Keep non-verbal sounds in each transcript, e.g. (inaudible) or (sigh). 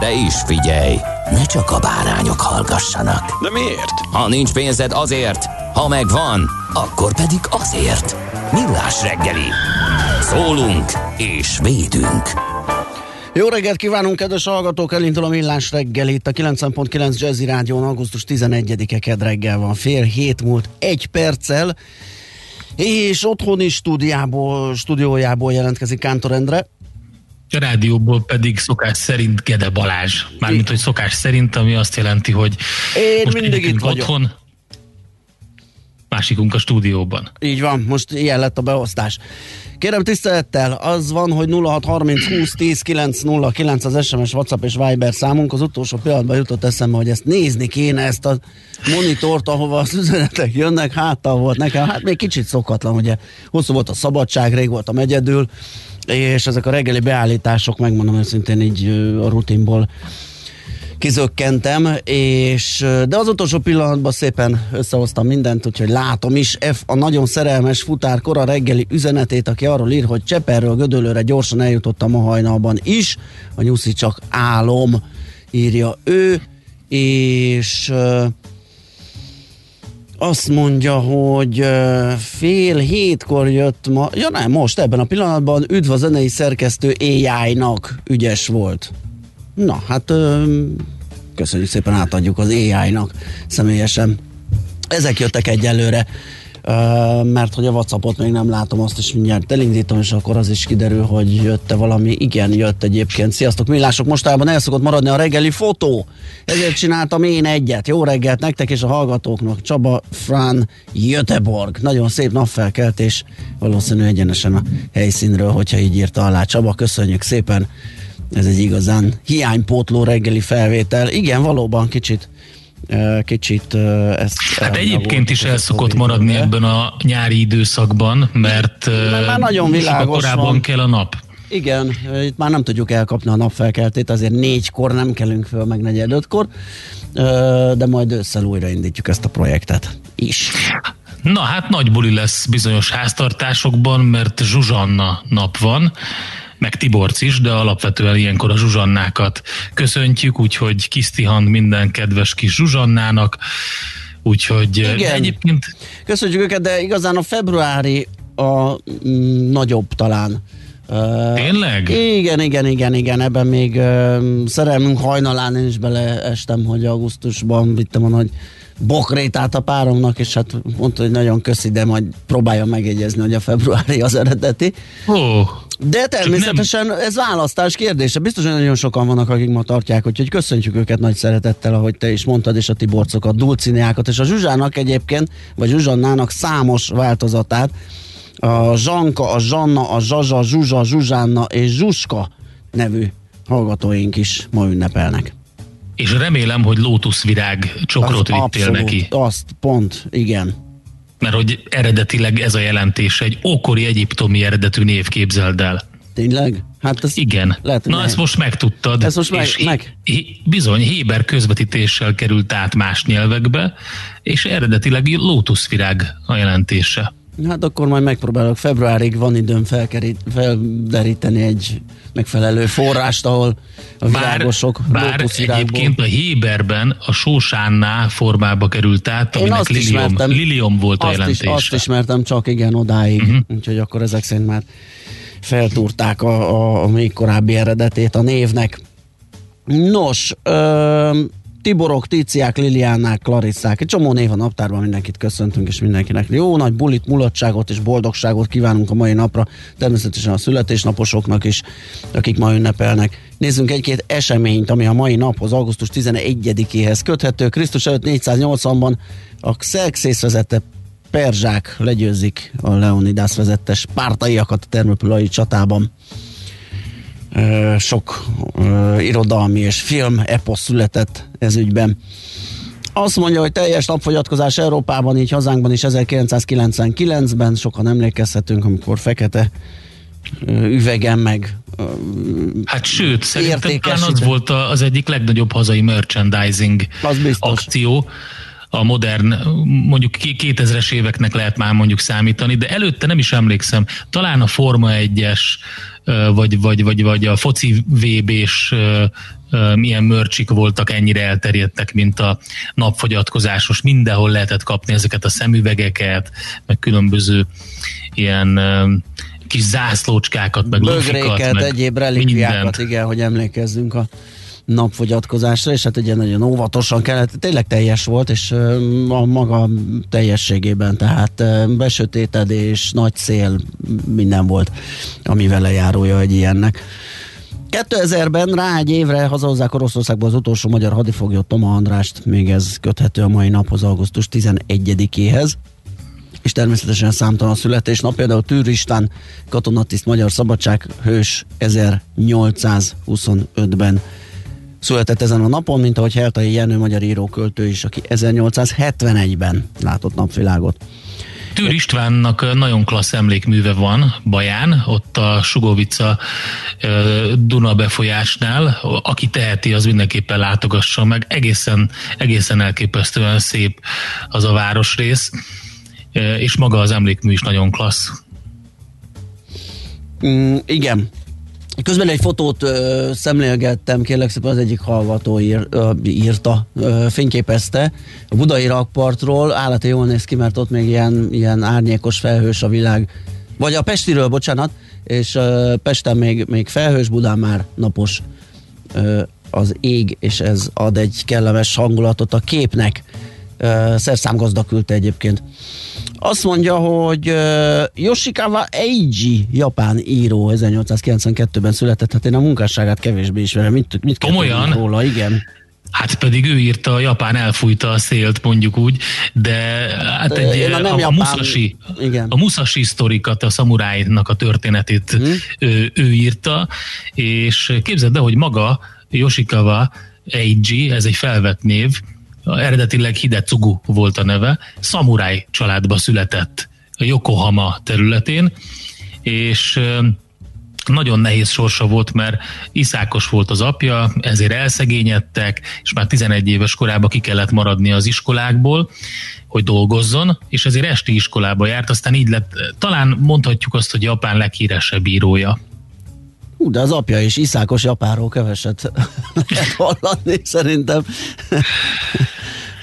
De is figyelj, ne csak a bárányok hallgassanak. De miért? Ha nincs pénzed azért, ha megvan, akkor pedig azért. Millás reggeli. Szólunk és védünk. Jó reggelt kívánunk, kedves hallgatók! Elindul a millás reggel itt a 90.9 Jazzy Rádión augusztus 11-e ked reggel van. Fél hét múlt egy perccel, és otthoni stúdiából, stúdiójából jelentkezik Kántor Endre. A rádióból pedig szokás szerint Gede Balázs. Mármint, hogy szokás szerint, ami azt jelenti, hogy Én most mindig itt vagyok. otthon, másikunk a stúdióban. Így van, most ilyen lett a beosztás. Kérem tisztelettel, az van, hogy 0630 20 10 909 az SMS, WhatsApp és Viber számunk. Az utolsó pillanatban jutott eszembe, hogy ezt nézni kéne, ezt a monitort, ahova az üzenetek jönnek. Háttal volt nekem, hát még kicsit szokatlan, ugye hosszú volt a szabadság, rég voltam egyedül, és ezek a reggeli beállítások, megmondom őszintén így a rutinból kizökkentem, és de az utolsó pillanatban szépen összehoztam mindent, úgyhogy látom is. F a nagyon szerelmes futár kora reggeli üzenetét, aki arról ír, hogy Cseperről Gödöllőre gyorsan eljutottam a hajnalban is, a nyuszi csak álom, írja ő, és azt mondja, hogy fél hétkor jött ma, ja nem, most ebben a pillanatban üdv a zenei szerkesztő AI-nak, ügyes volt. Na, hát köszönjük szépen, átadjuk az AI-nak személyesen. Ezek jöttek egyelőre, mert hogy a Whatsappot még nem látom, azt is mindjárt elindítom, és akkor az is kiderül, hogy jött-e valami. Igen, jött egyébként. Sziasztok, millások! Mostában el szokott maradni a reggeli fotó. Ezért csináltam én egyet. Jó reggelt nektek és a hallgatóknak. Csaba Fran Jöteborg. Nagyon szép napfelkeltés. Valószínű egyenesen a helyszínről, hogyha így írta alá. Csaba, köszönjük szépen ez egy igazán hiánypótló reggeli felvétel. Igen, valóban kicsit kicsit ezt Hát egyébként is el szokott maradni időben. ebben a nyári időszakban, mert már ö, nagyon világos korábban van. kell a nap. Igen, itt már nem tudjuk elkapni a napfelkeltét, azért négykor nem kelünk föl, meg negyed ötkor, de majd ősszel újraindítjuk ezt a projektet is. Na hát nagy buli lesz bizonyos háztartásokban, mert Zsuzsanna nap van, meg Tiborc is, de alapvetően ilyenkor a Zsuzsannákat köszöntjük, úgyhogy Kisztihand minden kedves kis Zsuzsannának, úgyhogy Igen. de egyébként Köszönjük őket, de igazán a februári a mm, nagyobb talán. Ö, Tényleg? Igen, igen, igen, igen, ebben még uh, szerelmünk hajnalán én is beleestem, hogy augusztusban vittem a nagy bokrétát a páromnak, és hát mondta, hogy nagyon köszi, de majd próbálja megjegyezni, hogy a februári az eredeti. ó, De természetesen ez választás kérdése. Biztos, hogy nagyon sokan vannak, akik ma tartják, úgyhogy köszöntjük őket nagy szeretettel, ahogy te is mondtad, és a Tiborcokat, Dulcineákat, és a Zsuzsának egyébként, vagy Zsuzsannának számos változatát. A Zsanka, a Zsanna, a Zsazsa, Zsuzsa, Zsuzsánna és Zsuska nevű hallgatóink is ma ünnepelnek. és remélem, hogy lótuszvirág csokrot vittél neki. azt pont, igen. Mert hogy eredetileg ez a jelentés egy ókori egyiptomi eredetű név képzeld el. Tényleg? Hát ez Igen. Lehet, Na ne- ezt most megtudtad. Ezt most meg- és meg. hé- bizony, Héber közvetítéssel került át más nyelvekbe, és eredetileg lótuszvirág a jelentése. Hát akkor majd megpróbálok. Februárig van időm felkerít, felderíteni egy megfelelő forrást, ahol a Bár, virágosok, bár lótuszvirágból- egyébként a Héberben a sósánná formába került át, Én aminek lilium, lilium volt a azt is, jelentése. azt ismertem csak igen odáig, uh-huh. úgyhogy akkor ezek szerint már feltúrták a, a, a még korábbi eredetét a névnek. Nos, ö, Tiborok, Tíciák, Liliánák, Klarisszák, egy csomó név a naptárban, mindenkit köszöntünk, és mindenkinek jó nagy bulit, mulatságot és boldogságot kívánunk a mai napra, természetesen a születésnaposoknak is, akik ma ünnepelnek. Nézzünk egy-két eseményt, ami a mai naphoz, augusztus 11-éhez köthető. Krisztus előtt 480-ban a Xerxes vezette perzsák legyőzik a Leonidas vezette spártaiakat a termopülai csatában sok irodalmi és film eposz született ez ügyben. Azt mondja, hogy teljes napfogyatkozás Európában, így hazánkban is 1999-ben, sokan emlékezhetünk, amikor fekete üvegen meg Hát sőt, szerintem talán az volt az egyik legnagyobb hazai merchandising az akció, a modern, mondjuk 2000-es éveknek lehet már mondjuk számítani, de előtte nem is emlékszem, talán a Forma 1-es, vagy, vagy, vagy, vagy a foci VB-s milyen mörcsik voltak ennyire elterjedtek, mint a napfogyatkozásos. Mindenhol lehetett kapni ezeket a szemüvegeket, meg különböző ilyen kis zászlócskákat, meg Bögréket, meg egyéb relikviákat, igen, hogy emlékezzünk a napfogyatkozásra, és hát ugye nagyon óvatosan kellett, tényleg teljes volt, és a maga teljességében, tehát besötétedés, nagy szél, minden volt, ami vele járója egy ilyennek. 2000-ben rá egy évre hazahozzák Oroszországba az utolsó magyar hadifoglyot Toma Andrást, még ez köthető a mai naphoz, augusztus 11-éhez és természetesen számtalan születésnap, például Tűr István, katonatiszt magyar szabadsághős 1825-ben született ezen a napon, mint ahogy Heltai Jenő magyar íróköltő is, aki 1871-ben látott napvilágot. Tűr Istvánnak nagyon klassz emlékműve van Baján, ott a Sugovica Duna befolyásnál. Aki teheti, az mindenképpen látogassa meg. Egészen, egészen elképesztően szép az a városrész, és maga az emlékmű is nagyon klassz. Mm, igen, Közben egy fotót ö, szemlélgettem, kérlek szépen az egyik hallgató ír, ö, írta, ö, fényképezte. A budai rakpartról, állati jól néz ki, mert ott még ilyen, ilyen árnyékos felhős a világ, vagy a Pestiről, bocsánat, és ö, Pesten még, még felhős, Budán már napos. Ö, az ég, és ez ad egy kellemes hangulatot a képnek. Szerszámgazda küldte egyébként. Azt mondja, hogy Yoshikawa Eiji, japán író, 1892-ben született, hát én a munkásságát kevésbé ismerem. Mit, mit Komolyan? róla, igen. Hát pedig ő írta, a Japán elfújta a szélt, mondjuk úgy, de hát egy, a, a, a, Japán, Musashi, igen. a Musashi sztorikat, a szamurájnak a történetét hmm. ő, ő írta, és képzeld el, hogy maga Yoshikawa Eiji, ez egy felvett név, eredetileg Hidetsugu volt a neve, szamuráj családba született a Yokohama területén, és nagyon nehéz sorsa volt, mert iszákos volt az apja, ezért elszegényedtek, és már 11 éves korában ki kellett maradni az iskolákból, hogy dolgozzon, és ezért esti iskolába járt, aztán így lett, talán mondhatjuk azt, hogy Japán leghíresebb írója. Hú, de az apja is iszákos japáról keveset lehet hallani, szerintem.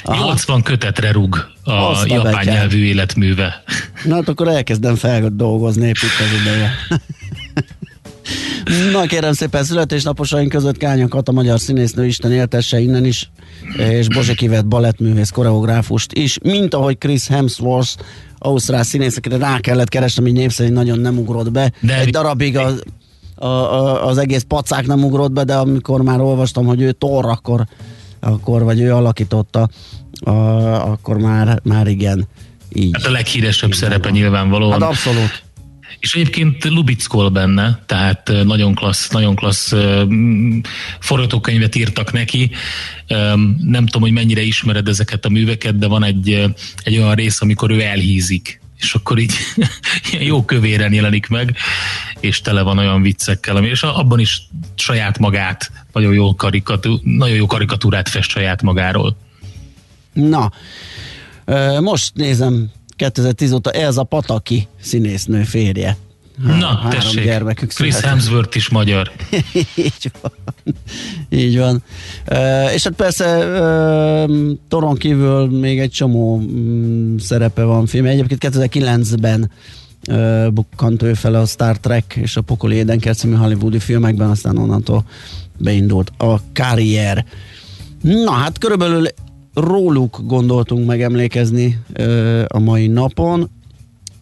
Aha. 80 kötetre rúg a Azt japán betyár. nyelvű életműve. Na hát akkor elkezdem feldolgozni épp itt az ideje. (laughs) Na kérem szépen, születésnaposaink között Kányakat, a magyar színésznő Isten éltesse innen is, és Bozsik Ivet balettművész, koreográfust is, mint ahogy Chris Hemsworth, ausztrál színészekre rá kellett keresnem, így név szerint nagyon nem ugrott be. De Egy darabig az, a, a, az egész pacák nem ugrott be, de amikor már olvastam, hogy ő Thor, akkor, akkor vagy ő alakította, a, akkor már, már igen. Így. Hát a leghíresebb szerepe nyilvánvalóan. Hát abszolút. És egyébként Lubickol benne, tehát nagyon klassz, nagyon klassz forgatókönyvet írtak neki. Nem tudom, hogy mennyire ismered ezeket a műveket, de van egy, egy olyan rész, amikor ő elhízik és akkor így (laughs) jó kövéren jelenik meg, és tele van olyan viccekkel, és abban is saját magát, nagyon jó, karikatú, nagyon jó karikatúrát fest saját magáról. Na, most nézem 2010 óta ez a Pataki színésznő férje. Na, három tessék, gyermekük Chris született. Hemsworth is magyar. (laughs) Így van. Így van. Uh, és hát persze uh, Toron kívül még egy csomó um, szerepe van film. Egyébként 2009-ben uh, bukkant ő fel a Star Trek és a Pokoli Édenker című hollywoodi filmekben, aztán onnantól beindult a karrier. Na hát körülbelül róluk gondoltunk megemlékezni ö, a mai napon.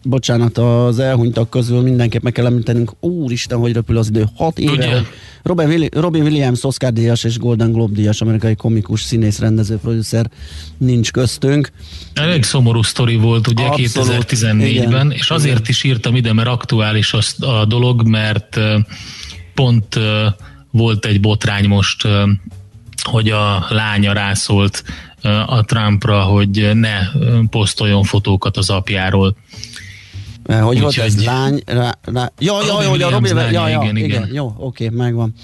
Bocsánat, az elhunytak közül mindenképp meg kell említenünk, úristen, hogy repül az idő, hat éve, Robin, Willi- Robin Williams, Oscar díjas és Golden Globe díjas amerikai komikus, színész, rendező, producer nincs köztünk. Elég szomorú sztori volt ugye Abszolút, 2014-ben, igen, és azért igen. is írtam ide, mert aktuális az, a dolog, mert pont volt egy botrány most, hogy a lánya rászólt a Trumpra, hogy ne posztoljon fotókat az apjáról. Hogy volt ez? Lány, rá, rá. Ja, ja, jó, hogy a Robin, ja, ja, igen, igen. igen. Jó, oké, megvan.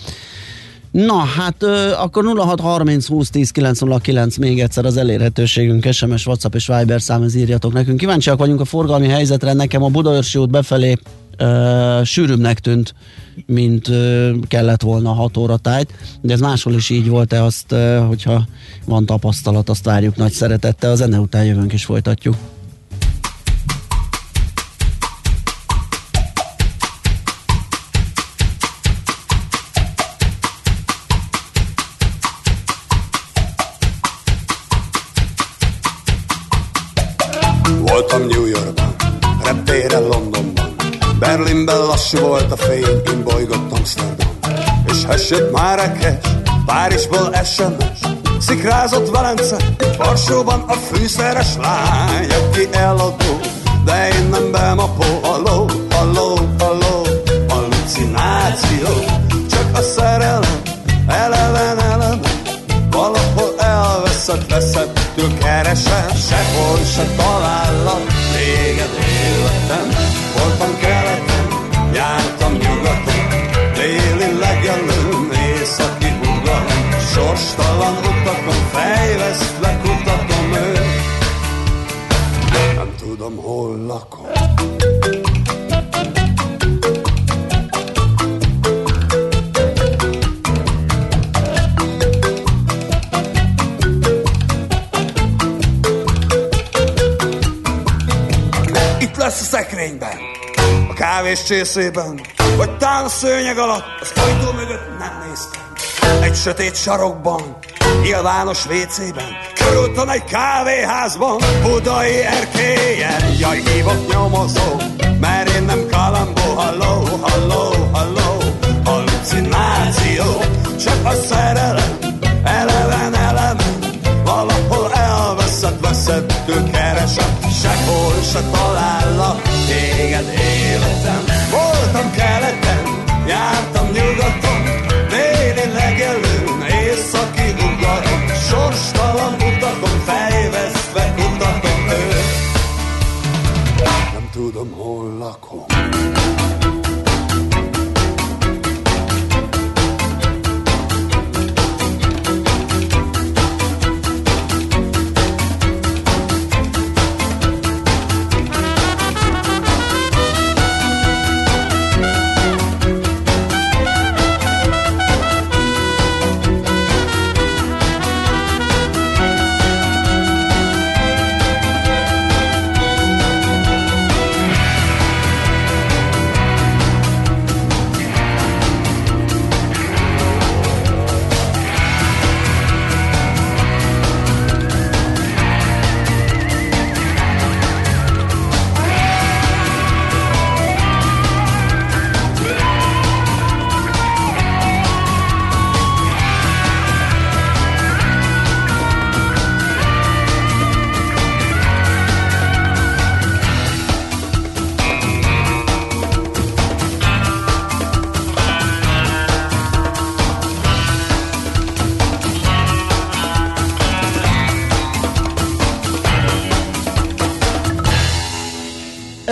Na, hát ö, akkor 0630 20 10 909 még egyszer az elérhetőségünk, SMS, WhatsApp és Viber szám, ez írjatok nekünk. Kíváncsiak vagyunk a forgalmi helyzetre, nekem a Budaörsi út befelé ö, sűrűbbnek tűnt, mint ö, kellett volna 6 óra tájt, de ez máshol is így volt-e azt, ö, hogyha van tapasztalat, azt várjuk nagy szeretettel, a zene után jövőnk és folytatjuk. Voltam New Yorkban, reptéren Londonban, Berlinben lassú volt a fény, én bolygott Amsterdam. És hessét Márekes, Párizsból SMS, szikrázott Velence, Varsóban a fűszeres lány, aki eladó, de én nem bemapó, halló, halló, halló, hallucináció, csak a szerelem, eleven, eleven, Valahol elveszett, veszettől keresem. Sehol se talállak Téged életem tudom, hol lakom Itt lesz a szekrényben, a kávés csészében, vagy talán a szőnyeg alatt, az ajtó mögött nem néztem. Egy sötét sarokban, nyilvános WC-ben, körülton egy kávéházban, budai erkélyen, jaj, hívok nyomozó, mert én nem kalambó, halló, halló, halló, hallucináció, csak a szerelem, eleven, eleven, valahol elveszett, veszettől keresem, sehol se talállak téged életem. Voltam keleten, jártam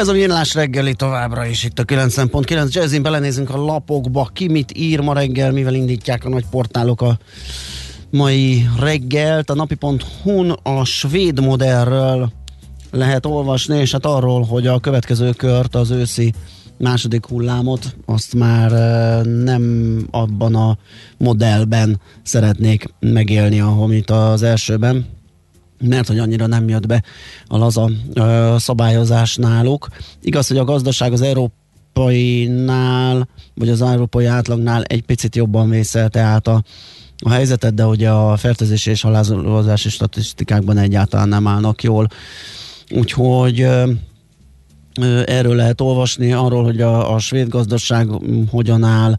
Ez a Millás reggeli továbbra is itt a 90.9 Jazzin belenézünk a lapokba, ki mit ír ma reggel, mivel indítják a nagy portálok a mai reggelt. A napi.hu-n a svéd modellről lehet olvasni, és hát arról, hogy a következő kört, az őszi második hullámot, azt már eh, nem abban a modellben szeretnék megélni, amit az elsőben, mert hogy annyira nem jött be a laza ö, szabályozás náluk. Igaz, hogy a gazdaság az európainál, vagy az európai átlagnál egy picit jobban vészelte át a a helyzetet, de ugye a fertőzési és halálozási statisztikákban egyáltalán nem állnak jól. Úgyhogy erről lehet olvasni, arról, hogy a, a svéd gazdaság hogyan áll,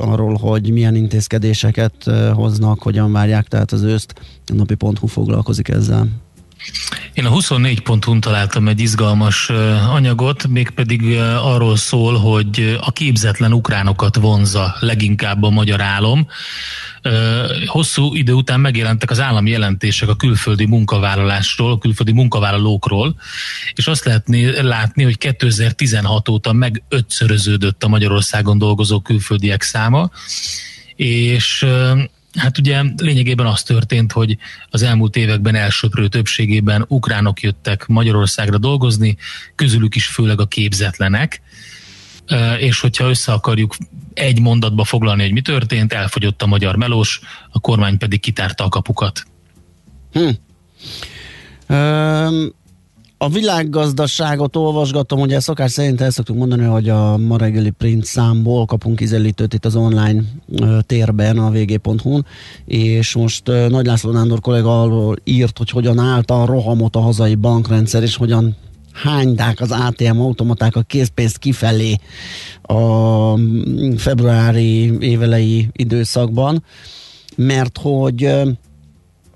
arról, hogy milyen intézkedéseket hoznak, hogyan várják, tehát az őszt. A napi.hu foglalkozik ezzel. Én a 24 ponton találtam egy izgalmas anyagot, mégpedig arról szól, hogy a képzetlen ukránokat vonza leginkább a magyar álom. Hosszú idő után megjelentek az állami jelentések a külföldi munkavállalásról, a külföldi munkavállalókról, és azt lehetné látni, hogy 2016 óta meg ötszöröződött a Magyarországon dolgozó külföldiek száma, és Hát ugye lényegében az történt, hogy az elmúlt években elsöprő többségében ukránok jöttek Magyarországra dolgozni, közülük is főleg a képzetlenek, és hogyha össze akarjuk egy mondatba foglalni, hogy mi történt, elfogyott a magyar melós, a kormány pedig kitárta a kapukat. Hm. Um, a világgazdaságot olvasgatom, ugye szokás szerint el szoktuk mondani, hogy a ma reggeli print számból kapunk kizelítőt itt az online térben, a vg.hu-n, és most Nagy László Nándor kollega arról írt, hogy hogyan állt a rohamot a hazai bankrendszer, és hogyan hányták az ATM automaták a készpénzt kifelé a februári évelei időszakban, mert hogy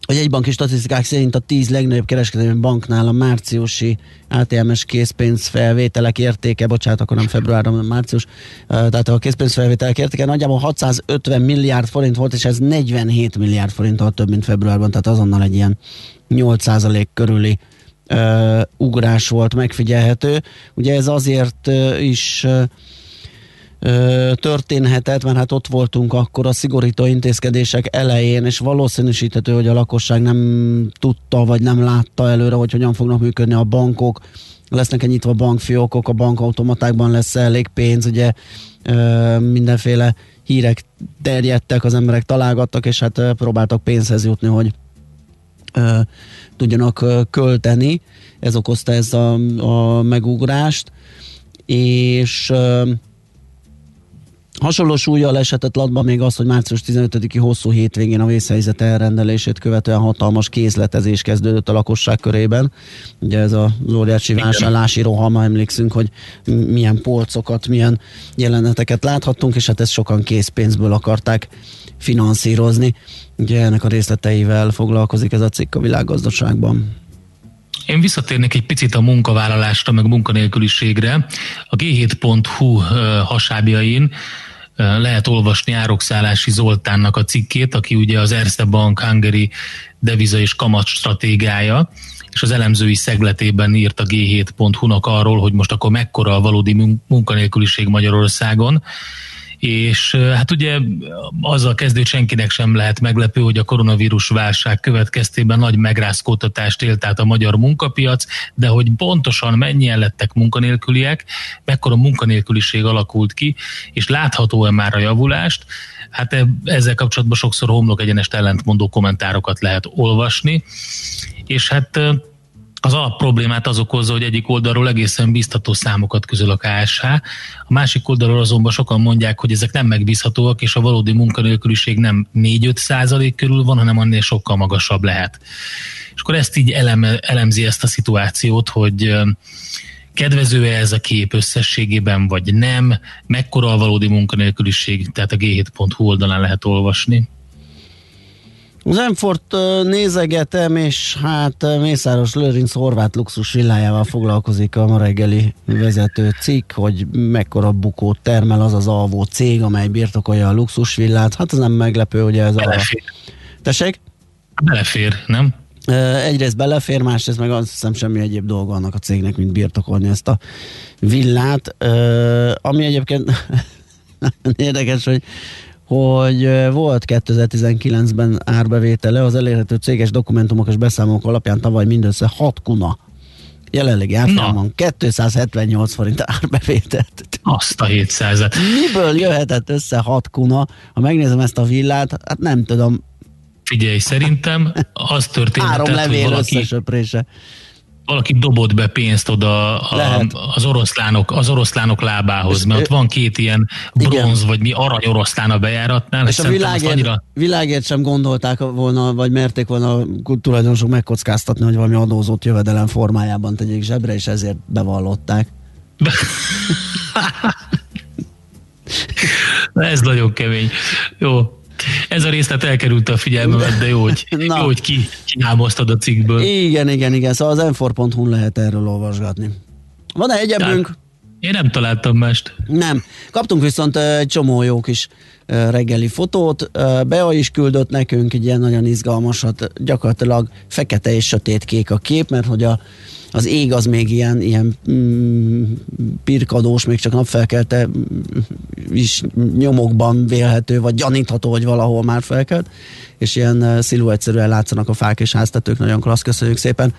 a jegybanki statisztikák szerint a 10 legnagyobb kereskedelmi banknál a márciusi ATM-es készpénz felvételek értéke, bocsánat, akkor nem február, hanem március, tehát a készpénz felvételek értéke nagyjából 650 milliárd forint volt, és ez 47 milliárd forinttal több, mint februárban, tehát azonnal egy ilyen 8% körüli uh, ugrás volt megfigyelhető. Ugye ez azért uh, is uh, történhetett, mert hát ott voltunk akkor a szigorító intézkedések elején, és valószínűsíthető, hogy a lakosság nem tudta, vagy nem látta előre, hogy hogyan fognak működni a bankok, lesznek-e nyitva bankfiókok, a bankautomatákban lesz elég pénz, ugye mindenféle hírek terjedtek, az emberek találgattak, és hát próbáltak pénzhez jutni, hogy tudjanak költeni. Ez okozta ez a, a megugrást, és Hasonló súlyjal eshetett latba még az, hogy március 15-i hosszú hétvégén a vészhelyzet elrendelését követően hatalmas kézletezés kezdődött a lakosság körében. Ugye ez a óriási vásárlási rohama, emlékszünk, hogy milyen polcokat, milyen jeleneteket láthattunk, és hát ezt sokan készpénzből akarták finanszírozni. Ugye ennek a részleteivel foglalkozik ez a cikk a világgazdaságban. Én visszatérnék egy picit a munkavállalásra, meg munkanélküliségre. A g7.hu hasábjain lehet olvasni Árokszállási Zoltánnak a cikkét, aki ugye az Erste Bank Hungary deviza és kamat stratégiája, és az elemzői szegletében írt a G7.hu-nak arról, hogy most akkor mekkora a valódi munkanélküliség Magyarországon, és hát ugye azzal kezdő, senkinek sem lehet meglepő, hogy a koronavírus válság következtében nagy megrázkódtatást élt át a magyar munkapiac, de hogy pontosan mennyien lettek munkanélküliek, mekkora munkanélküliség alakult ki, és látható-e már a javulást, hát e, ezzel kapcsolatban sokszor homlok egyenest ellentmondó kommentárokat lehet olvasni, és hát az alap problémát az okozza, hogy egyik oldalról egészen biztató számokat közöl a KSH, a másik oldalról azonban sokan mondják, hogy ezek nem megbízhatóak, és a valódi munkanélküliség nem 4-5 százalék körül van, hanem annél sokkal magasabb lehet. És akkor ezt így eleme, elemzi ezt a szituációt, hogy kedvező-e ez a kép összességében, vagy nem, mekkora a valódi munkanélküliség, tehát a g7.hu oldalán lehet olvasni. Az Enfort nézegetem, és hát Mészáros Lőrinc horvát luxus villájával foglalkozik a ma reggeli vezető cikk, hogy mekkora bukót termel az az alvó cég, amely birtokolja a luxusvillát. Hát ez nem meglepő, hogy ez belefér. a... Tessék? Belefér, nem? Egyrészt belefér, másrészt meg azt hiszem semmi egyéb dolga annak a cégnek, mint birtokolni ezt a villát. Ami egyébként (laughs) érdekes, hogy hogy volt 2019-ben árbevétele, az elérhető céges dokumentumok és beszámolók alapján tavaly mindössze 6 kuna jelenlegi árfolyamon 278 forint árbevételt. Azt a 700 Miből jöhetett össze 6 kuna? Ha megnézem ezt a villát, hát nem tudom. Figyelj, szerintem az történt. Három levél hogy valaki... összesöprése. Valaki dobott be pénzt oda a, az oroszlánok, az oroszlánok lábához, és mert ott van két ilyen bronz, igen. vagy mi arany oroszlán a bejáratnál. És a világért, annyira... világért sem gondolták volna, vagy merték volna a tulajdonosok megkockáztatni, hogy valami adózott jövedelem formájában tegyék zsebre, és ezért bevallották. (laughs) Ez nagyon kemény. Jó, ez a részlet elkerült a figyelmemet, de jó, hogy, (laughs) Na. jó, hogy ki, kinámoztad a cikkből. Igen, igen, igen, szóval az m lehet erről olvasgatni. Van-e egyebünk? Hát, én nem találtam mást. Nem. Kaptunk viszont egy csomó jó kis reggeli fotót. Bea is küldött nekünk egy ilyen nagyon izgalmasat, gyakorlatilag fekete és sötét kék a kép, mert hogy a az ég az még ilyen, ilyen mm, pirkadós, még csak napfelkelte mm, is nyomokban vélhető, vagy gyanítható, hogy valahol már felkelt, és ilyen sziluettszerűen látszanak a fák és háztetők, nagyon klassz, köszönjük szépen.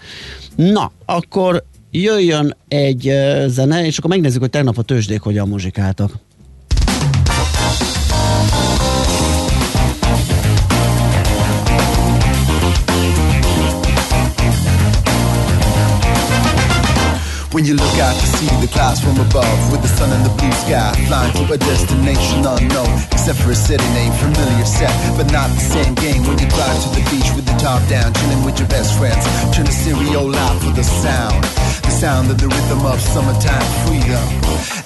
Na, akkor jöjjön egy zene, és akkor megnézzük, hogy tegnap a tőzsdék hogyan muzsikáltak. When you look out to see the clouds from above With the sun and the blue sky Flying to a destination unknown. Except for a city name, familiar set But not the same game. When you drive to the beach with the top down Chilling with your best friends Turn the stereo loud for the sound sound of the rhythm of summertime freedom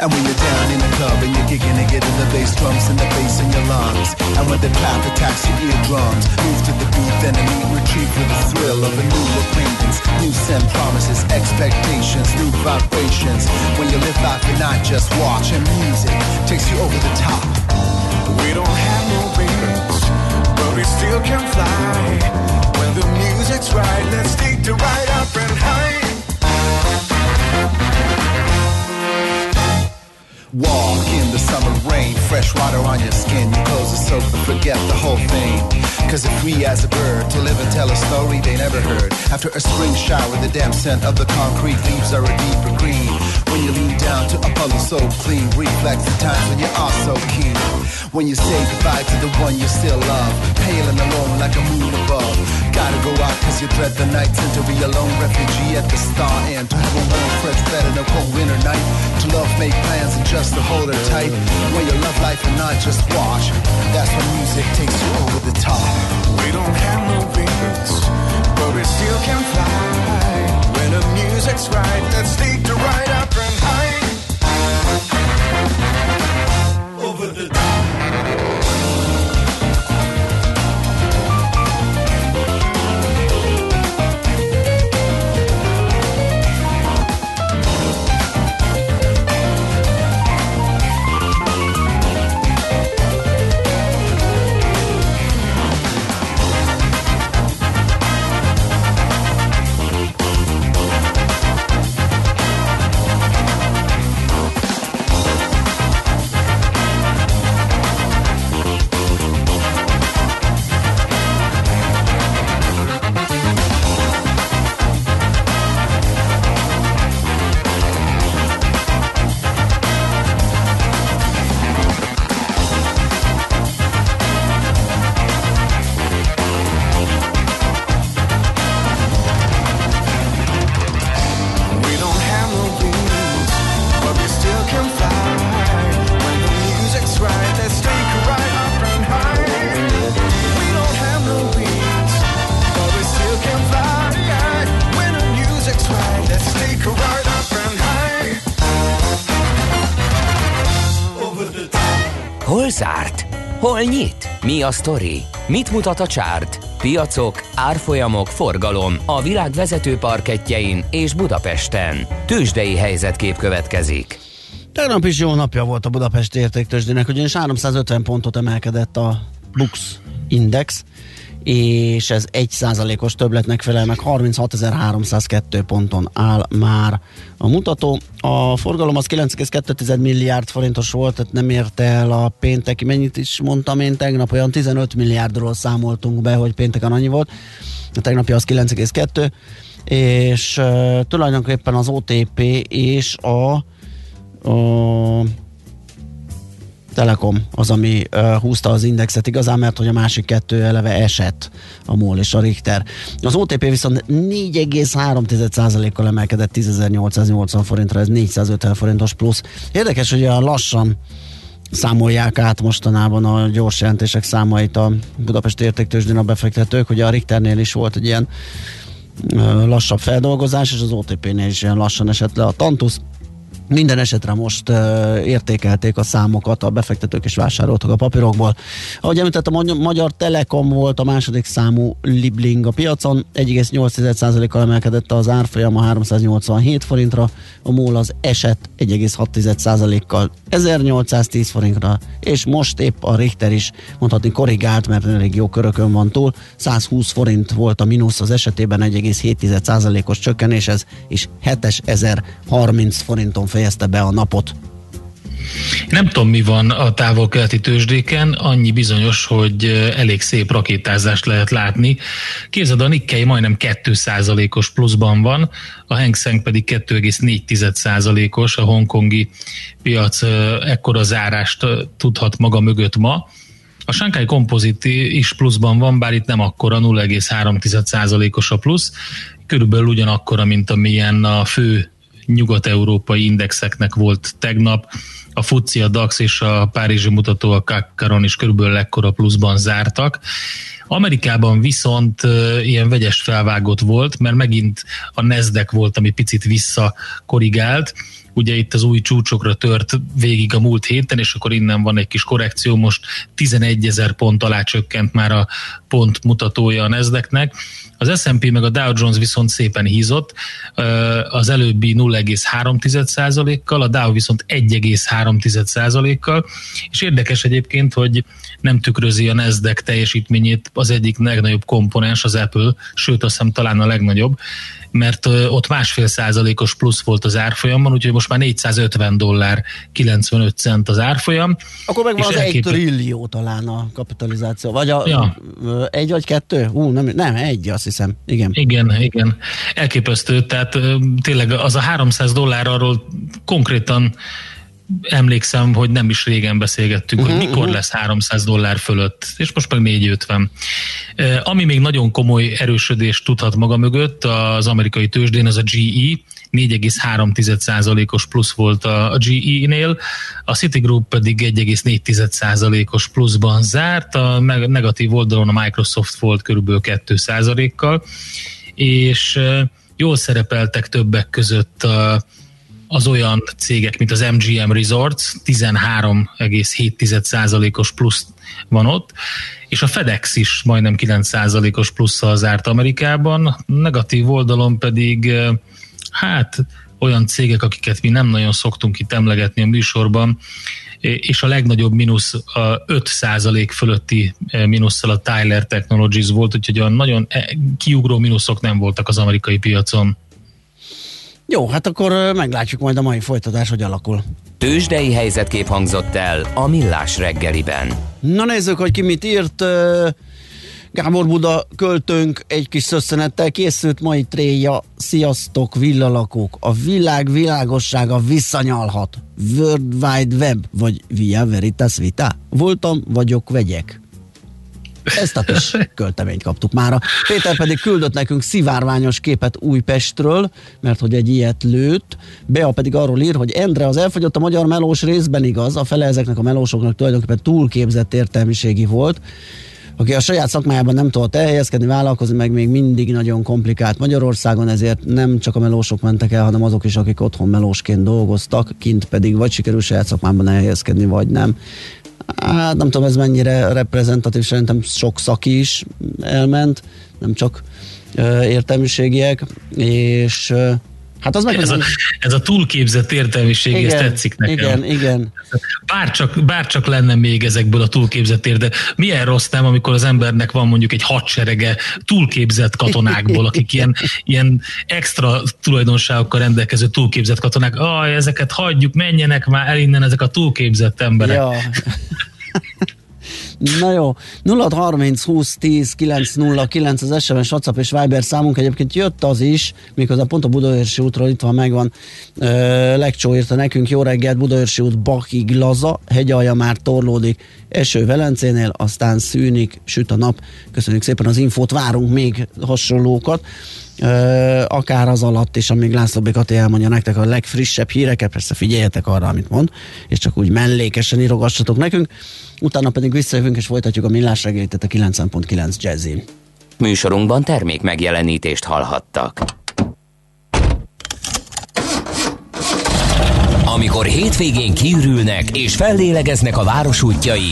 And when you're down in the club and you're kicking and getting the bass drums and the bass in your lungs And when the clap attacks your eardrums Move to the beat then immediately retreat for the thrill of a new acquaintance New send promises, expectations, new vibrations. When you live life, you're not just watching music, takes you over the top. We don't have no wings, but we still can fly. When the music's right, let's take the ride up and high. Walk in the summer rain, fresh water on your skin. Your clothes are soaked, but forget the whole thing. Cause if we as a bird to live and tell a story they never heard. After a spring shower, the damp scent of the concrete leaves are a deeper green. When you lean down to a puddle so clean, reflects the times when you are so keen. When you say goodbye to the one you still love, pale and alone like a moon above. Gotta go out cause you dread the nights and to be a lone refugee at the star end. To have a warm, fresh bed in a cold winter night. To love, make plans and just to hold her tight. When you love life and not just watch, that's when music takes you over the top. We don't have no wings, but we still can fly. When the music's right, let's take the ride up and high. Nyit? Mi a sztori? Mit mutat a csárt? Piacok, árfolyamok, forgalom a világ vezető parketjein és Budapesten. Tősdei helyzetkép következik. Tegnap is jó napja volt a Budapest értéktősdének, ugyanis 350 pontot emelkedett a Bux Index, és ez 1 százalékos többletnek felel meg, 36.302 ponton áll már a mutató. A forgalom az 9,2 milliárd forintos volt, tehát nem érte el a pénteki, mennyit is mondtam én tegnap, olyan 15 milliárdról számoltunk be, hogy pénteken annyi volt, a tegnapi az 9,2, és uh, tulajdonképpen az OTP és a, a Telekom az, ami uh, húzta az indexet igazán, mert hogy a másik kettő eleve esett, a MOL és a Richter. Az OTP viszont 4,3%-kal emelkedett 10.880 forintra, ez 450 forintos plusz. Érdekes, hogy a lassan számolják át mostanában a gyors jelentések számait a Budapesti értéktősdén a befektetők, hogy a Richternél is volt egy ilyen lassabb feldolgozás, és az OTP-nél is ilyen lassan esett le a Tantus. Minden esetre most uh, értékelték a számokat, a befektetők és vásároltak a papírokból. Ahogy említettem, a Magyar Telekom volt a második számú libling a piacon, 1,8%-kal emelkedett az árfolyam a 387 forintra, a MOL az eset 1,6%-kal 1810 forintra, és most épp a Richter is mondhatni korrigált, mert elég jó körökön van túl, 120 forint volt a mínusz az esetében 1,7%-os csökkenés, és 7030 forinton fejezte be a napot. Nem tudom, mi van a távol-keleti tőzsdéken, annyi bizonyos, hogy elég szép rakétázást lehet látni. Képzeld, a Nikkei majdnem 2%-os pluszban van, a Hang Seng pedig 2,4%-os, a hongkongi piac ekkora zárást tudhat maga mögött ma. A Shanghai Composite is pluszban van, bár itt nem akkora, 0,3%-os a plusz, körülbelül ugyanakkora, mint amilyen a fő nyugat-európai indexeknek volt tegnap. A FUCI, a DAX és a Párizsi mutató a Kakaron is körülbelül ekkora pluszban zártak. Amerikában viszont ilyen vegyes felvágott volt, mert megint a Nasdaq volt, ami picit visszakorrigált, ugye itt az új csúcsokra tört végig a múlt héten, és akkor innen van egy kis korrekció, most 11 ezer pont alá csökkent már a pont mutatója a Nasdaqnek. Az S&P meg a Dow Jones viszont szépen hízott, az előbbi 0,3%-kal, a Dow viszont 1,3%-kal, és érdekes egyébként, hogy nem tükrözi a Nasdaq teljesítményét az egyik legnagyobb komponens, az Apple, sőt azt hiszem talán a legnagyobb, mert ott másfél százalékos plusz volt az árfolyamban, úgyhogy most már 450 dollár 95 cent az árfolyam. Akkor meg van az elkép... egy trillió talán a kapitalizáció, vagy a ja. egy vagy kettő? Hú, nem, nem, egy azt hiszem, igen. Igen, igen. Elképesztő, tehát tényleg az a 300 dollár arról konkrétan emlékszem, hogy nem is régen beszélgettünk, uh-huh, hogy mikor uh-huh. lesz 300 dollár fölött, és most meg 450. Ami még nagyon komoly erősödést tudhat maga mögött az amerikai tőzsdén, az a GE, 4,3%-os plusz volt a GE-nél, a Citigroup pedig 1,4%-os pluszban zárt, a negatív oldalon a Microsoft volt körülbelül 2%-kal, és jól szerepeltek többek között a az olyan cégek, mint az MGM Resorts, 13,7%-os plusz van ott, és a FedEx is majdnem 9%-os plusszal zárt Amerikában, negatív oldalon pedig hát olyan cégek, akiket mi nem nagyon szoktunk itt emlegetni a műsorban, és a legnagyobb mínusz a 5% fölötti mínusszal a Tyler Technologies volt, úgyhogy olyan nagyon e, kiugró mínuszok nem voltak az amerikai piacon. Jó, hát akkor meglátjuk majd a mai folytatás, hogy alakul. Tőzsdei helyzetkép hangzott el a Millás reggeliben. Na nézzük, hogy ki mit írt. Gábor Buda költőnk egy kis szösszenettel készült mai tréja. Sziasztok, villalakók! A világ világossága visszanyalhat. World Wide Web, vagy Via Veritas Vita. Voltam, vagyok, vegyek. Ezt a kis költeményt kaptuk mára. Péter pedig küldött nekünk szivárványos képet Újpestről, mert hogy egy ilyet lőtt. Bea pedig arról ír, hogy Endre az elfogyott a magyar melós részben igaz, a fele ezeknek a melósoknak tulajdonképpen túlképzett értelmiségi volt aki a saját szakmájában nem tudott elhelyezkedni, vállalkozni, meg még mindig nagyon komplikált Magyarországon, ezért nem csak a melósok mentek el, hanem azok is, akik otthon melósként dolgoztak, kint pedig vagy sikerül saját szakmában elhelyezkedni, vagy nem. Hát nem tudom, ez mennyire reprezentatív, szerintem sok szaki is elment, nem csak értelmiségiek, és Hát az meg ez, a, ez a túlképzett értelmiség, igen, ez tetszik nekem. Igen, igen. Bárcsak, bárcsak lenne még ezekből a túlképzett érde. Milyen rossz nem, amikor az embernek van mondjuk egy hadserege túlképzett katonákból, akik ilyen, ilyen extra tulajdonságokkal rendelkező túlképzett katonák. Ah, ezeket hagyjuk, menjenek már el innen ezek a túlképzett emberek. Ja. (laughs) Na jó, 0 30 20 10 9 0 9 az SMS, WhatsApp és Viber számunk. Egyébként jött az is, méghozzá pont a Budaörsi útról itt van, megvan. Legcsó írta nekünk, jó reggelt, Budaörsi út Bakig laza, hegyalja már torlódik, eső Velencénél, aztán szűnik, süt a nap. Köszönjük szépen az infót, várunk még hasonlókat akár az alatt is, amíg László Békati elmondja nektek a legfrissebb híreket, persze figyeljetek arra, amit mond, és csak úgy mellékesen írogassatok nekünk, utána pedig visszajövünk és folytatjuk a millás reggelyt, a 9.9 Jazzy. Műsorunkban termék megjelenítést hallhattak. Amikor hétvégén kiürülnek és fellélegeznek a város útjai,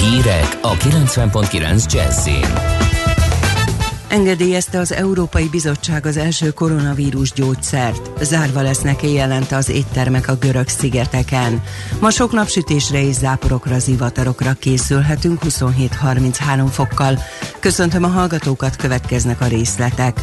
Hírek a 90.9 Jazzin. Engedélyezte az Európai Bizottság az első koronavírus gyógyszert. Zárva lesznek éjjelente az éttermek a görög szigeteken. Ma sok napsütésre és záporokra, zivatarokra készülhetünk 27-33 fokkal. Köszöntöm a hallgatókat, következnek a részletek.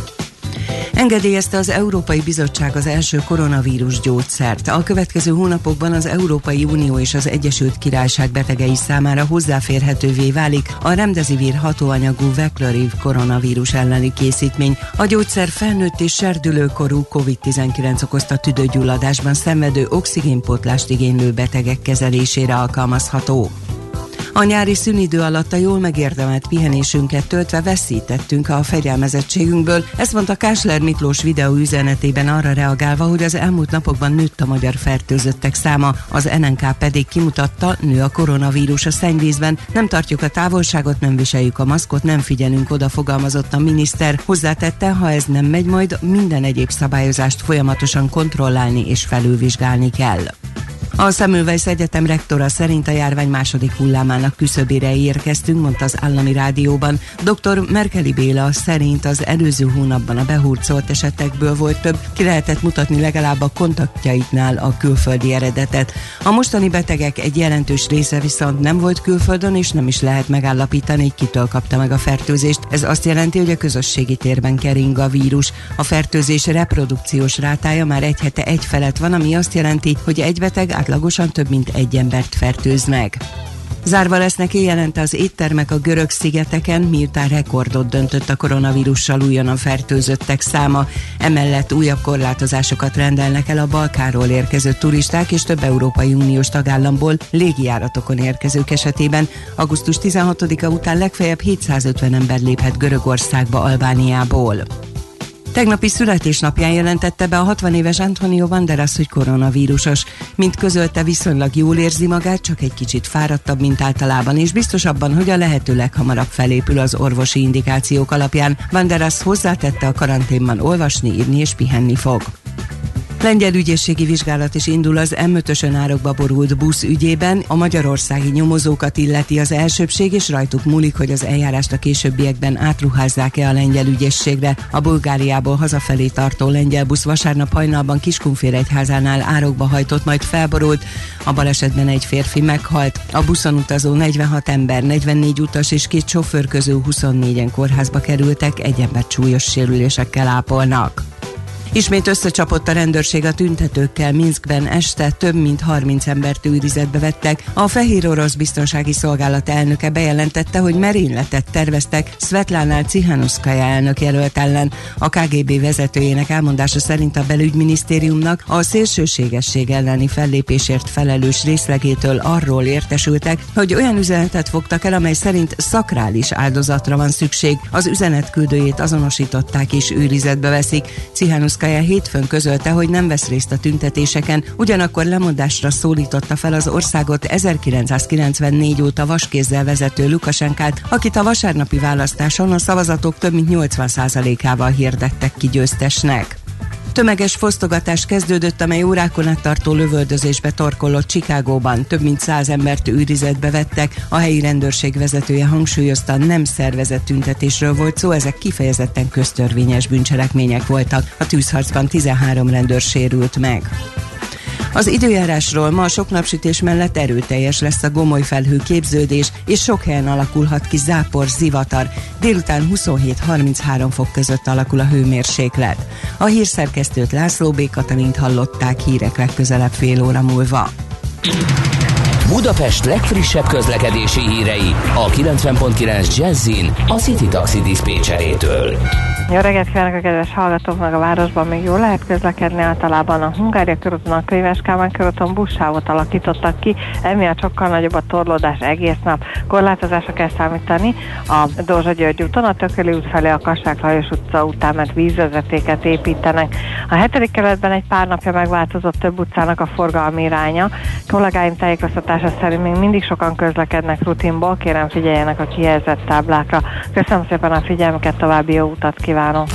Engedélyezte az Európai Bizottság az első koronavírus gyógyszert. A következő hónapokban az Európai Unió és az Egyesült Királyság betegei számára hozzáférhetővé válik a remdesivir hatóanyagú Vecloriv koronavírus elleni készítmény. A gyógyszer felnőtt és serdülőkorú COVID-19 okozta tüdőgyulladásban szenvedő oxigénpótlást igénylő betegek kezelésére alkalmazható. A nyári szünidő alatt a jól megérdemelt pihenésünket töltve veszítettünk a fegyelmezettségünkből. Ezt mondta Kásler Miklós videó üzenetében arra reagálva, hogy az elmúlt napokban nőtt a magyar fertőzöttek száma, az NNK pedig kimutatta, nő a koronavírus a szennyvízben, nem tartjuk a távolságot, nem viseljük a maszkot, nem figyelünk oda, fogalmazott a miniszter. Hozzátette, ha ez nem megy, majd minden egyéb szabályozást folyamatosan kontrollálni és felülvizsgálni kell. A Semmelweis Egyetem rektora szerint a járvány második hullámának küszöbére érkeztünk, mondta az állami rádióban. Dr. Merkeli Béla szerint az előző hónapban a behurcolt esetekből volt több, ki lehetett mutatni legalább a kontaktjaiknál a külföldi eredetet. A mostani betegek egy jelentős része viszont nem volt külföldön, és nem is lehet megállapítani, hogy kitől kapta meg a fertőzést. Ez azt jelenti, hogy a közösségi térben kering a vírus. A fertőzés reprodukciós rátája már egy hete egy felett van, ami azt jelenti, hogy egy beteg átlagosan több mint egy embert fertőz meg. Zárva lesznek éjjelente az éttermek a görög szigeteken, miután rekordot döntött a koronavírussal újonnan fertőzöttek száma. Emellett újabb korlátozásokat rendelnek el a Balkáról érkező turisták és több Európai Uniós tagállamból légijáratokon érkezők esetében. Augusztus 16-a után legfeljebb 750 ember léphet Görögországba Albániából. Tegnapi születésnapján jelentette be a 60 éves Antonio Banderas, hogy koronavírusos. Mint közölte, viszonylag jól érzi magát, csak egy kicsit fáradtabb, mint általában, és biztos abban, hogy a lehető leghamarabb felépül az orvosi indikációk alapján. Banderas hozzátette a karanténban olvasni, írni és pihenni fog. Lengyel ügyészségi vizsgálat is indul az M5-ösön árokba borult busz ügyében. A magyarországi nyomozókat illeti az elsőbség, és rajtuk múlik, hogy az eljárást a későbbiekben átruházzák-e a lengyel ügyészségre. A Bulgáriából hazafelé tartó lengyel busz vasárnap hajnalban egyházánál árokba hajtott, majd felborult. A balesetben egy férfi meghalt. A buszon utazó 46 ember, 44 utas és két sofőr közül 24-en kórházba kerültek, egy ember súlyos sérülésekkel ápolnak. Ismét összecsapott a rendőrség a tüntetőkkel. Minskben este több mint 30 embert őrizetbe vettek. A Fehér Orosz Biztonsági Szolgálat elnöke bejelentette, hogy merényletet terveztek Svetlana Cihanuszkaja elnök jelölt ellen. A KGB vezetőjének elmondása szerint a belügyminisztériumnak a szélsőségesség elleni fellépésért felelős részlegétől arról értesültek, hogy olyan üzenetet fogtak el, amely szerint szakrális áldozatra van szükség. Az üzenet küldőjét azonosították és őrizetbe veszik. Cihanuszkaja Poroszkaja hétfőn közölte, hogy nem vesz részt a tüntetéseken, ugyanakkor lemondásra szólította fel az országot 1994 óta vaskézzel vezető Lukasenkát, akit a vasárnapi választáson a szavazatok több mint 80%-ával hirdettek ki győztesnek. Tömeges fosztogatás kezdődött, amely órákon át tartó lövöldözésbe torkollott Csikágóban. Több mint száz embert őrizetbe vettek. A helyi rendőrség vezetője hangsúlyozta, nem szervezett tüntetésről volt szó, ezek kifejezetten köztörvényes bűncselekmények voltak. A tűzharcban 13 rendőr sérült meg. Az időjárásról ma sok napsütés mellett erőteljes lesz a gomoly felhő képződés, és sok helyen alakulhat ki zápor, zivatar. Délután 27-33 fok között alakul a hőmérséklet. A hírszerkesztőt László B. Katalint hallották hírek legközelebb fél óra múlva. Budapest legfrissebb közlekedési hírei a 90.9 Jazzin a City Taxi Dispécsejétől. Jó reggelt kívánok a kedves hallgatóknak a városban, még jól lehet közlekedni általában a Hungária körúton, a Könyves Kálmán körúton buszsávot alakítottak ki, emiatt sokkal nagyobb a torlódás egész nap. Korlátozásra kell számítani a Dózsa György úton, a Tököli út felé a Kassák Lajos utca után, mert vízvezetéket építenek. A hetedik keletben egy pár napja megváltozott több utcának a forgalmi iránya. Kollégáim tájékoztatása szerint még mindig sokan közlekednek rutinból, kérem figyeljenek a kijelzett táblákra. Köszönöm szépen a figyelmüket, további jó utat kívánok!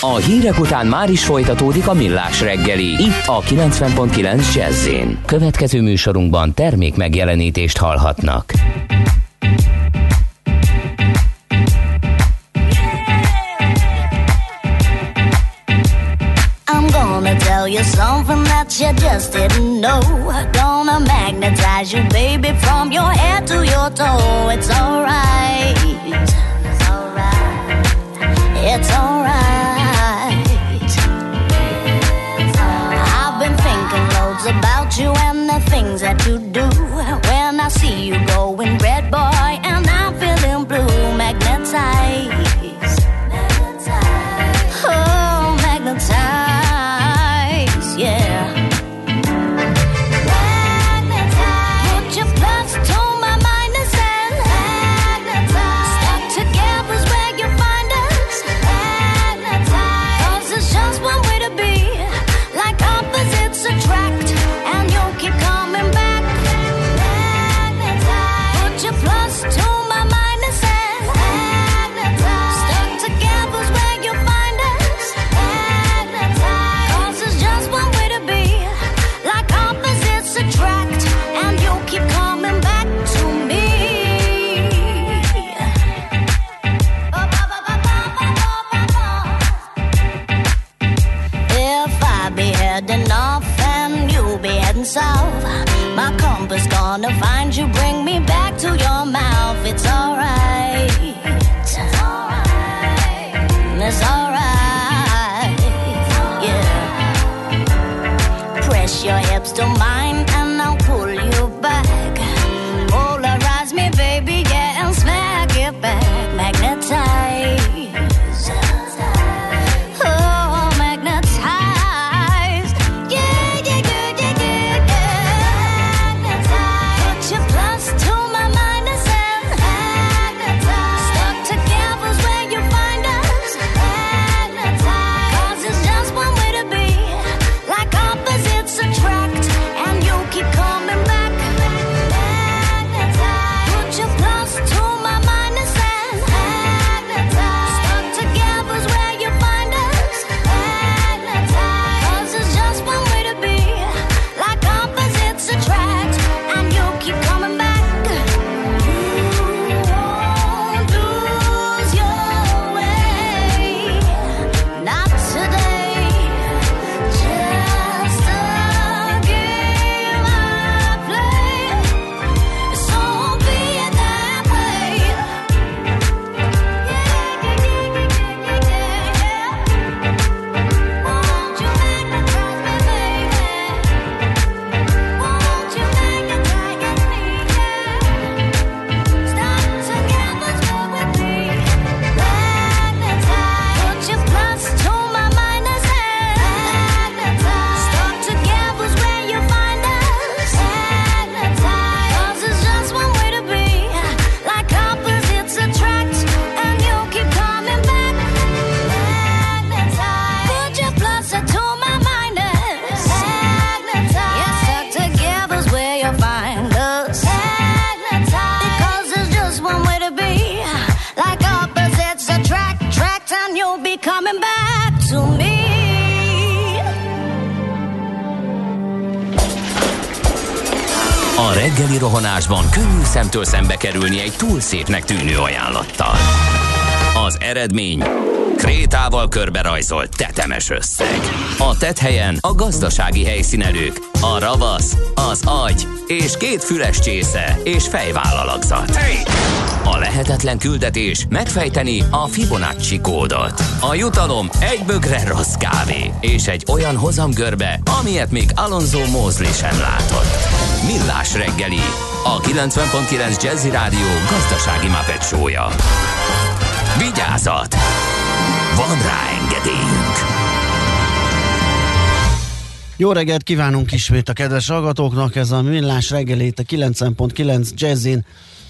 A hírek után már is folytatódik a millás reggeli, itt a 90.9 jazz Következő műsorunkban termék megjelenítést hallhatnak. That you just didn't know. Gonna magnetize you, baby, from your head to your toe. It's alright. it's alright. I've been thinking loads about you and the things that you do. When I see you going red, boy, and I'm feeling blue, magnetized. Szépnek tűnő ajánlattal. Az eredmény krétával körberajzolt tetemes összeg. A tethelyen a gazdasági helyszínelők, a ravasz, az agy és két füles csésze és fejvállalakzat. A lehetetlen küldetés megfejteni a Fibonacci kódot. A jutalom egy bögre rossz kávé és egy olyan hozamgörbe, amilyet még Alonso Mózli sem látott. Millás reggeli, a 90.9 Jazzy Rádió gazdasági mapetsója. Vigyázat! Van rá engedélyünk! Jó reggelt kívánunk ismét a kedves hallgatóknak, ez a Millás reggelét a 90.9 Jazzin,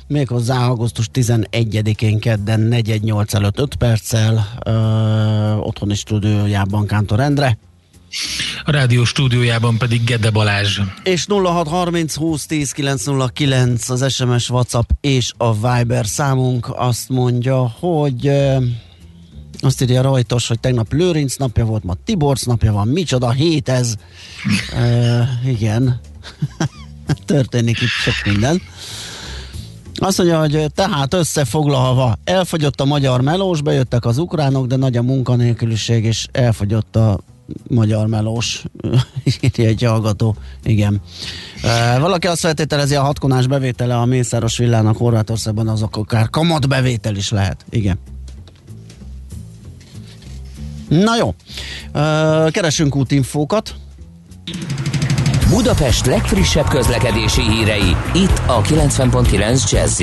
méghozzá augusztus 11-én kedden 418 előtt 5 perccel ö, otthoni stúdiójában Kántor Endre. A rádió stúdiójában pedig Gede Balázs. És 0630 20 10 909 az SMS, WhatsApp és a Viber számunk azt mondja, hogy azt írja rajtos, hogy tegnap Lőrinc napja volt, ma Tiborc napja van, micsoda hét ez. (laughs) e, igen, (laughs) történik itt sok minden. Azt mondja, hogy tehát összefoglalva, elfogyott a magyar melós, bejöttek az ukránok, de nagy a munkanélküliség, és elfogyott a magyar melós, (laughs) írja egy hallgató. Igen. E, valaki azt feltételezi, a hatkonás bevétele a Mészáros villának Horvátországban azok akár kamat bevétel is lehet. Igen. Na jó, keresünk útinfókat. Budapest legfrissebb közlekedési hírei, itt a 90.9 jazz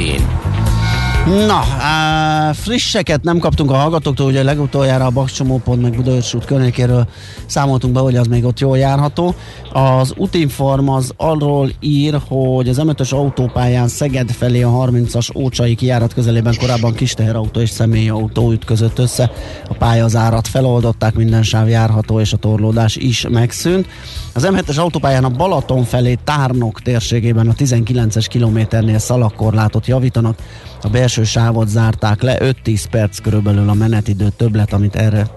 Na, á, frisseket nem kaptunk a hallgatóktól, ugye legutoljára a Bakcsomópont meg Budaörs út környékéről számoltunk be, hogy az még ott jól járható. Az Utinform az arról ír, hogy az m autópályán Szeged felé a 30-as Ócsai kijárat közelében korábban kis teherautó és személyautó ütközött össze. A pályazárat feloldották, minden sáv járható és a torlódás is megszűnt. Az M7-es autópályán a Balaton felé Tárnok térségében a 19-es kilométernél szalakkorlátot javítanak, a belső sávot zárták le, 5-10 perc körülbelül a menetidő többlet, amit erre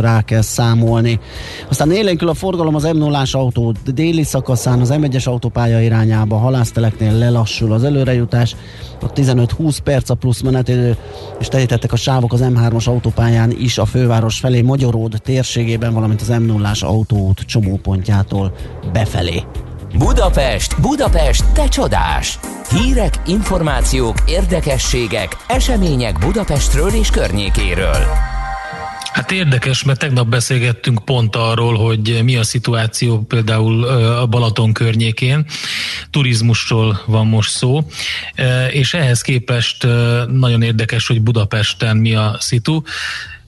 rá kell számolni. Aztán élénkül a forgalom az m 0 autó déli szakaszán, az M1-es autópálya irányába, halászteleknél lelassul az előrejutás, ott 15-20 perc a plusz menetidő, és telítettek a sávok az M3-as autópályán is a főváros felé, Magyaród térségében, valamint az m 0 autóút csomópontjától befelé. Budapest, Budapest, te csodás! Hírek, információk, érdekességek, események Budapestről és környékéről. Hát érdekes, mert tegnap beszélgettünk pont arról, hogy mi a szituáció például a Balaton környékén. Turizmusról van most szó, és ehhez képest nagyon érdekes, hogy Budapesten mi a szitu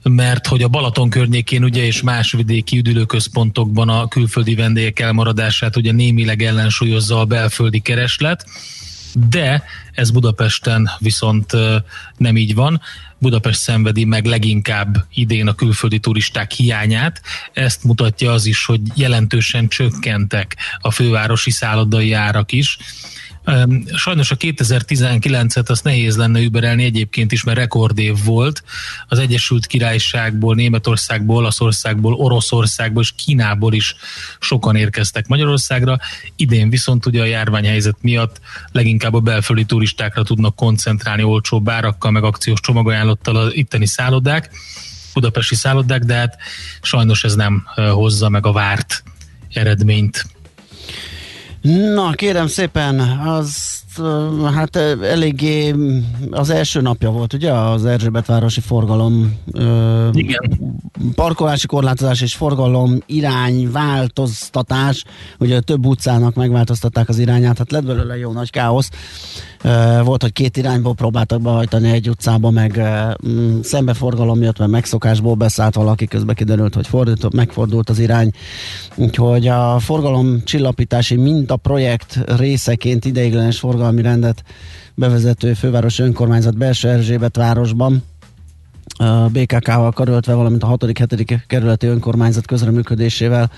mert hogy a Balaton környékén ugye és más vidéki üdülőközpontokban a külföldi vendégek elmaradását ugye némileg ellensúlyozza a belföldi kereslet, de ez Budapesten viszont nem így van. Budapest szenvedi meg leginkább idén a külföldi turisták hiányát. Ezt mutatja az is, hogy jelentősen csökkentek a fővárosi szállodai árak is. Sajnos a 2019-et azt nehéz lenne überelni egyébként is, mert rekordév volt. Az Egyesült Királyságból, Németországból, Olaszországból, Oroszországból és Kínából is sokan érkeztek Magyarországra. Idén viszont ugye a járványhelyzet miatt leginkább a belföldi turistákra tudnak koncentrálni olcsó bárakkal, meg akciós csomagajánlottal az itteni szállodák, budapesti szállodák, de hát sajnos ez nem hozza meg a várt eredményt. Na, kérem szépen, az hát eléggé az első napja volt, ugye, az Erzsébetvárosi forgalom Igen. parkolási korlátozás és forgalom irány változtatás, ugye több utcának megváltoztatták az irányát, hát lett belőle jó nagy káosz. Volt, hogy két irányból próbáltak behajtani egy utcába, meg mm, szembeforgalom miatt, mert megszokásból beszállt valaki, közben kiderült, hogy fordított, megfordult az irány. Úgyhogy a forgalom csillapítási mintaprojekt részeként ideiglenes forgalmi rendet bevezető főváros önkormányzat belső Erzsébet városban BKK-val karöltve, valamint a 6.-7. kerületi önkormányzat közreműködésével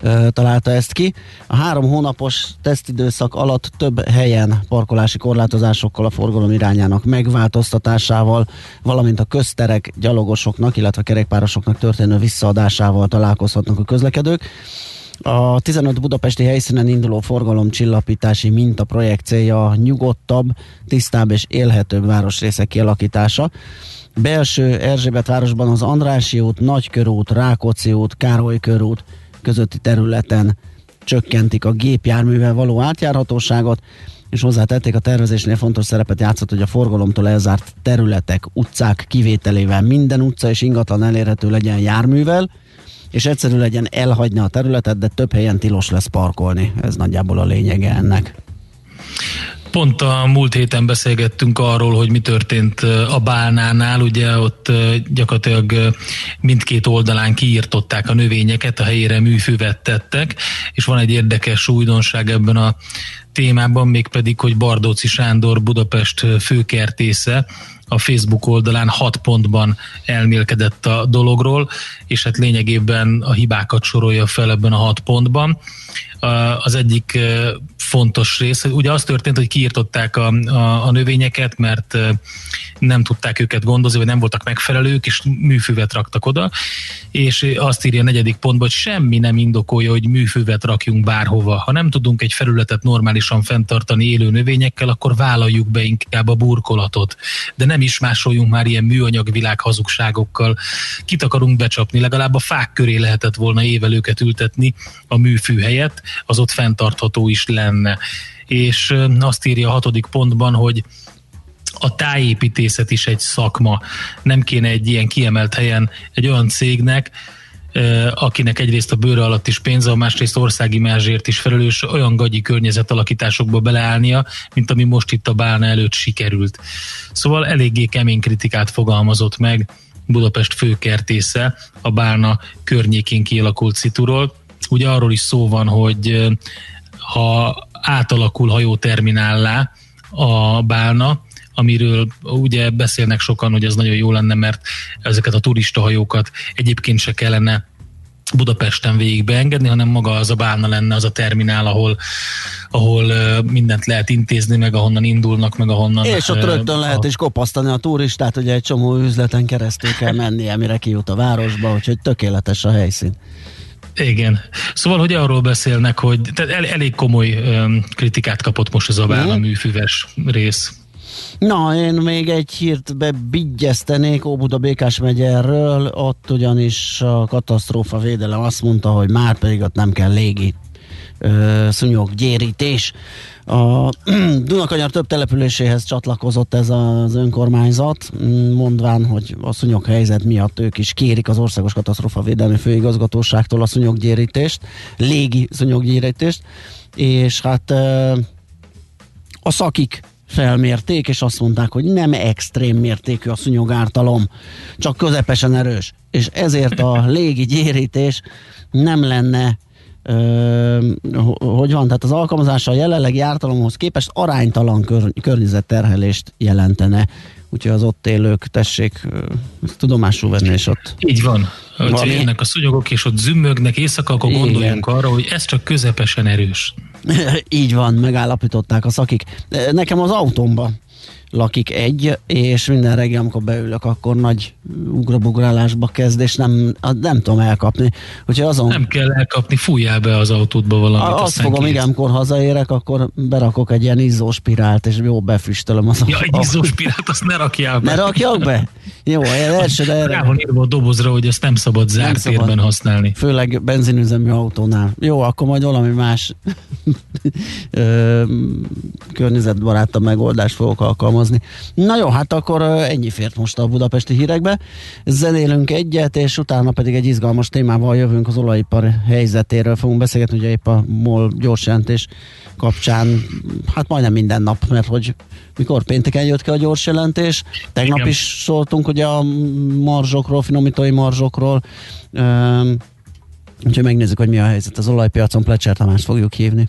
e, találta ezt ki. A három hónapos tesztidőszak alatt több helyen parkolási korlátozásokkal a forgalom irányának megváltoztatásával, valamint a közterek gyalogosoknak, illetve kerékpárosoknak történő visszaadásával találkozhatnak a közlekedők. A 15 budapesti helyszínen induló forgalomcsillapítási minta projekt célja a nyugodtabb, tisztább és élhetőbb városrészek kialakítása. Belső Erzsébet városban az Andrási út, Nagykörút, Rákóczi út, Károly körút közötti területen csökkentik a gépjárművel való átjárhatóságot, és hozzátették a tervezésnél fontos szerepet játszott, hogy a forgalomtól elzárt területek, utcák kivételével minden utca és ingatlan elérhető legyen járművel, és egyszerű legyen elhagyni a területet, de több helyen tilos lesz parkolni. Ez nagyjából a lényege ennek. Pont a múlt héten beszélgettünk arról, hogy mi történt a Bálnánál, ugye ott gyakorlatilag mindkét oldalán kiírtották a növényeket, a helyére műfüvet tettek, és van egy érdekes újdonság ebben a témában, mégpedig, hogy Bardóci Sándor Budapest főkertésze a Facebook oldalán hat pontban elmélkedett a dologról, és hát lényegében a hibákat sorolja fel ebben a hat pontban. Az egyik fontos rész. Ugye az történt, hogy kiirtották a, a, a növényeket, mert nem tudták őket gondozni, vagy nem voltak megfelelők, és műfüvet raktak oda, és azt írja a negyedik pontban, hogy semmi nem indokolja, hogy műfüvet rakjunk bárhova. Ha nem tudunk egy felületet normálisan fenntartani élő növényekkel, akkor vállaljuk be inkább a burkolatot. De nem is másoljunk már ilyen műanyag világ hazugságokkal. Kit akarunk becsapni? Legalább a fák köré lehetett volna évelőket ültetni a műfű helyett, az ott fenntartható is lenne. És azt írja a hatodik pontban, hogy a tájépítészet is egy szakma. Nem kéne egy ilyen kiemelt helyen egy olyan cégnek, akinek egyrészt a bőre alatt is pénze, a másrészt országi mázsért is felelős, olyan gagyi környezetalakításokba beleállnia, mint ami most itt a Bálna előtt sikerült. Szóval eléggé kemény kritikát fogalmazott meg Budapest főkertésze a Bálna környékén kialakult szituról. Ugye arról is szó van, hogy ha átalakul hajóterminállá a Bálna, amiről ugye beszélnek sokan, hogy ez nagyon jó lenne, mert ezeket a turistahajókat egyébként se kellene Budapesten végig beengedni, hanem maga az a bálna lenne az a terminál, ahol, ahol mindent lehet intézni, meg ahonnan indulnak, meg ahonnan... És ott rögtön uh, lehet a... is kopasztani a turistát, hogy egy csomó üzleten keresztül kell menni, amire kijut a városba, úgyhogy tökéletes a helyszín. Igen. Szóval, hogy arról beszélnek, hogy tehát el, elég komoly um, kritikát kapott most ez a bálna műfüves rész. Na, én még egy hírt bebigyeztenék Óbuda Békás megyerről, ott ugyanis a katasztrófa védelem azt mondta, hogy már pedig ott nem kell légi szúnyoggyérítés. A (clears throat) Dunakanyar több településéhez csatlakozott ez az önkormányzat, mondván, hogy a szúnyog helyzet miatt ők is kérik az Országos Katasztrófa Védelmi Főigazgatóságtól a szúnyoggyérítést, légi szúnyoggyérítést, és hát a szakik felmérték, és azt mondták, hogy nem extrém mértékű a szúnyogártalom, csak közepesen erős. És ezért a (laughs) légi gyérítés nem lenne Ö, hogy van, tehát az alkalmazása a jelenlegi ártalomhoz képest aránytalan kör, környezetterhelést jelentene. Úgyhogy az ott élők tessék tudomásul venni, és ott... Így van. Hogyha jönnek a szúnyogok, és ott zümmögnek éjszaka, akkor Igen. gondoljunk arra, hogy ez csak közepesen erős. Így van, megállapították a szakik. Nekem az autómba lakik egy, és minden reggel, amikor beülök, akkor nagy ugrabugrálásba kezd, és nem, nem tudom elkapni. Úgyhogy azon... Nem kell elkapni, fújjál be az autódba valamit. Azt fogom, kész. igen, amikor hazaérek, akkor berakok egy ilyen izzóspirált, és jó befüstölöm az Ja, egy izzóspirált, azt ne rakjál be. Ne rakjak be? Jó, első, de erre... Rá van írva a dobozra, hogy ezt nem szabad zárt nem szabad. használni. Főleg benzinüzemű autónál. Jó, akkor majd valami más (laughs) környezetbarátabb megoldást fogok alkalmazni. Na jó, hát akkor ennyi fért most a budapesti hírekbe. Zenélünk egyet, és utána pedig egy izgalmas témával jövünk az olajipar helyzetéről. Fogunk beszélgetni, ugye épp a MOL gyorsjelentés kapcsán, hát majdnem minden nap, mert hogy mikor pénteken jött ki a gyors jelentés, tegnap Igen. is szóltunk ugye a marzsokról, finomítói marzsokról, úgyhogy megnézzük, hogy mi a helyzet az olajpiacon, Plecser Tamás fogjuk hívni.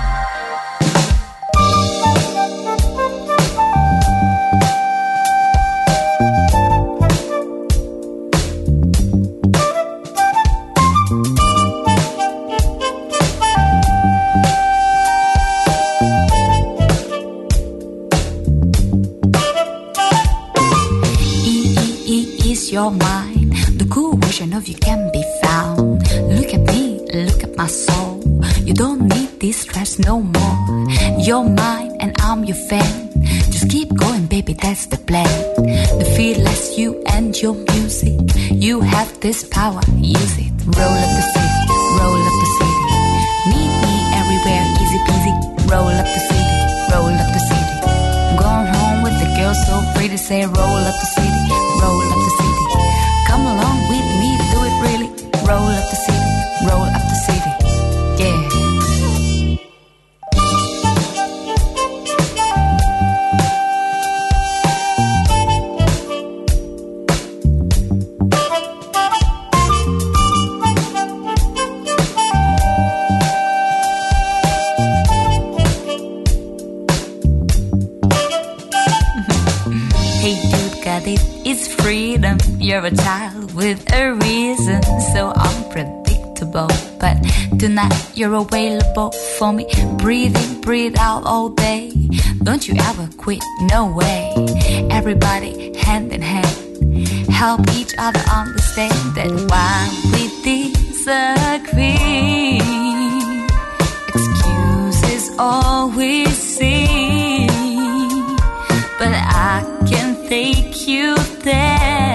your mind, the cool version of you can be found. Look at me, look at my soul. You don't need this stress no more. You're mine and I'm your fan. Just keep going, baby, that's the plan. The fearless you and your music. You have this power, use it. Roll up the city, roll up the city. Meet me everywhere, easy peasy. Roll up the city, roll up the city. I'm going home with the girl so pretty, say roll up the city, roll up the city. Tonight you're available for me. Breathe in, breathe out all day. Don't you ever quit, no way. Everybody hand in hand. Help each other understand that while we disagree, excuses all we see but I can take you there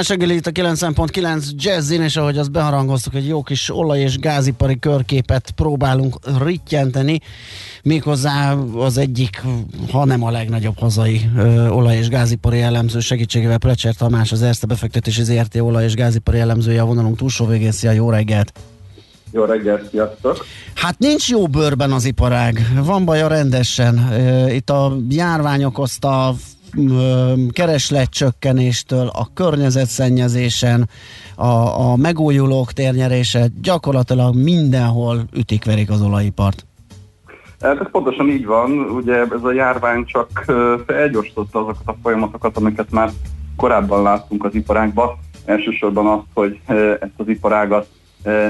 millás reggeli itt a 9.9 Jazzin, és ahogy azt beharangoztuk, egy jó kis olaj- és gázipari körképet próbálunk rittyenteni, méghozzá az egyik, ha nem a legnagyobb hazai ö, olaj- és gázipari elemző segítségével Plecser Tamás, az Erste befektetési ZRT olaj- és gázipari elemzője a vonalunk túlsó végén. Szia, jó reggelt! Jó reggelt, sziasztok! Hát nincs jó bőrben az iparág, van baja rendesen. Itt a járvány okozta keresletcsökkenéstől, a környezetszennyezésen, a, a megújulók térnyerése, gyakorlatilag mindenhol ütik-verik az olajipart. Hát Ez pontosan így van, ugye ez a járvány csak felgyorsította azokat a folyamatokat, amiket már korábban láttunk az iparágban. Elsősorban azt, hogy ezt az iparágat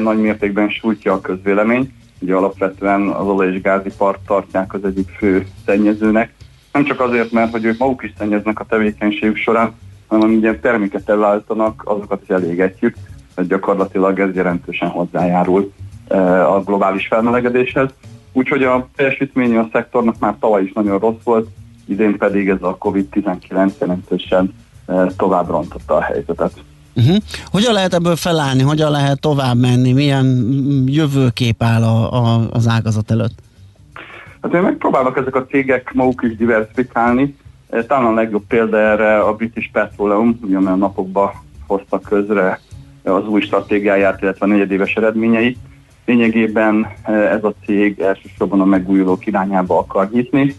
nagy mértékben sújtja a közvélemény. Ugye alapvetően az olaj- és gázipart tartják az egyik fő szennyezőnek. Nem csak azért, mert hogy ők maguk is szennyeznek a tevékenységük során, hanem ilyen terméket előállítanak, azokat is elégetjük. Tehát gyakorlatilag ez jelentősen hozzájárul ö, a globális felmelegedéshez. Úgyhogy a teljesítménye a szektornak már tavaly is nagyon rossz volt, idén pedig ez a COVID-19 jelentősen eh, tovább rontotta a helyzetet. Uh-huh. Hogyan lehet ebből felállni, hogyan lehet tovább menni, milyen jövőkép áll a, a, az ágazat előtt? Hát én megpróbálnak ezek a cégek maguk is diversifikálni. Eh, Talán a legjobb példa erre a British Petroleum, ugyanolyan napokban hozta közre az új stratégiáját, illetve a negyedéves eredményeit. Lényegében eh, ez a cég elsősorban a megújulók irányába akar nyitni.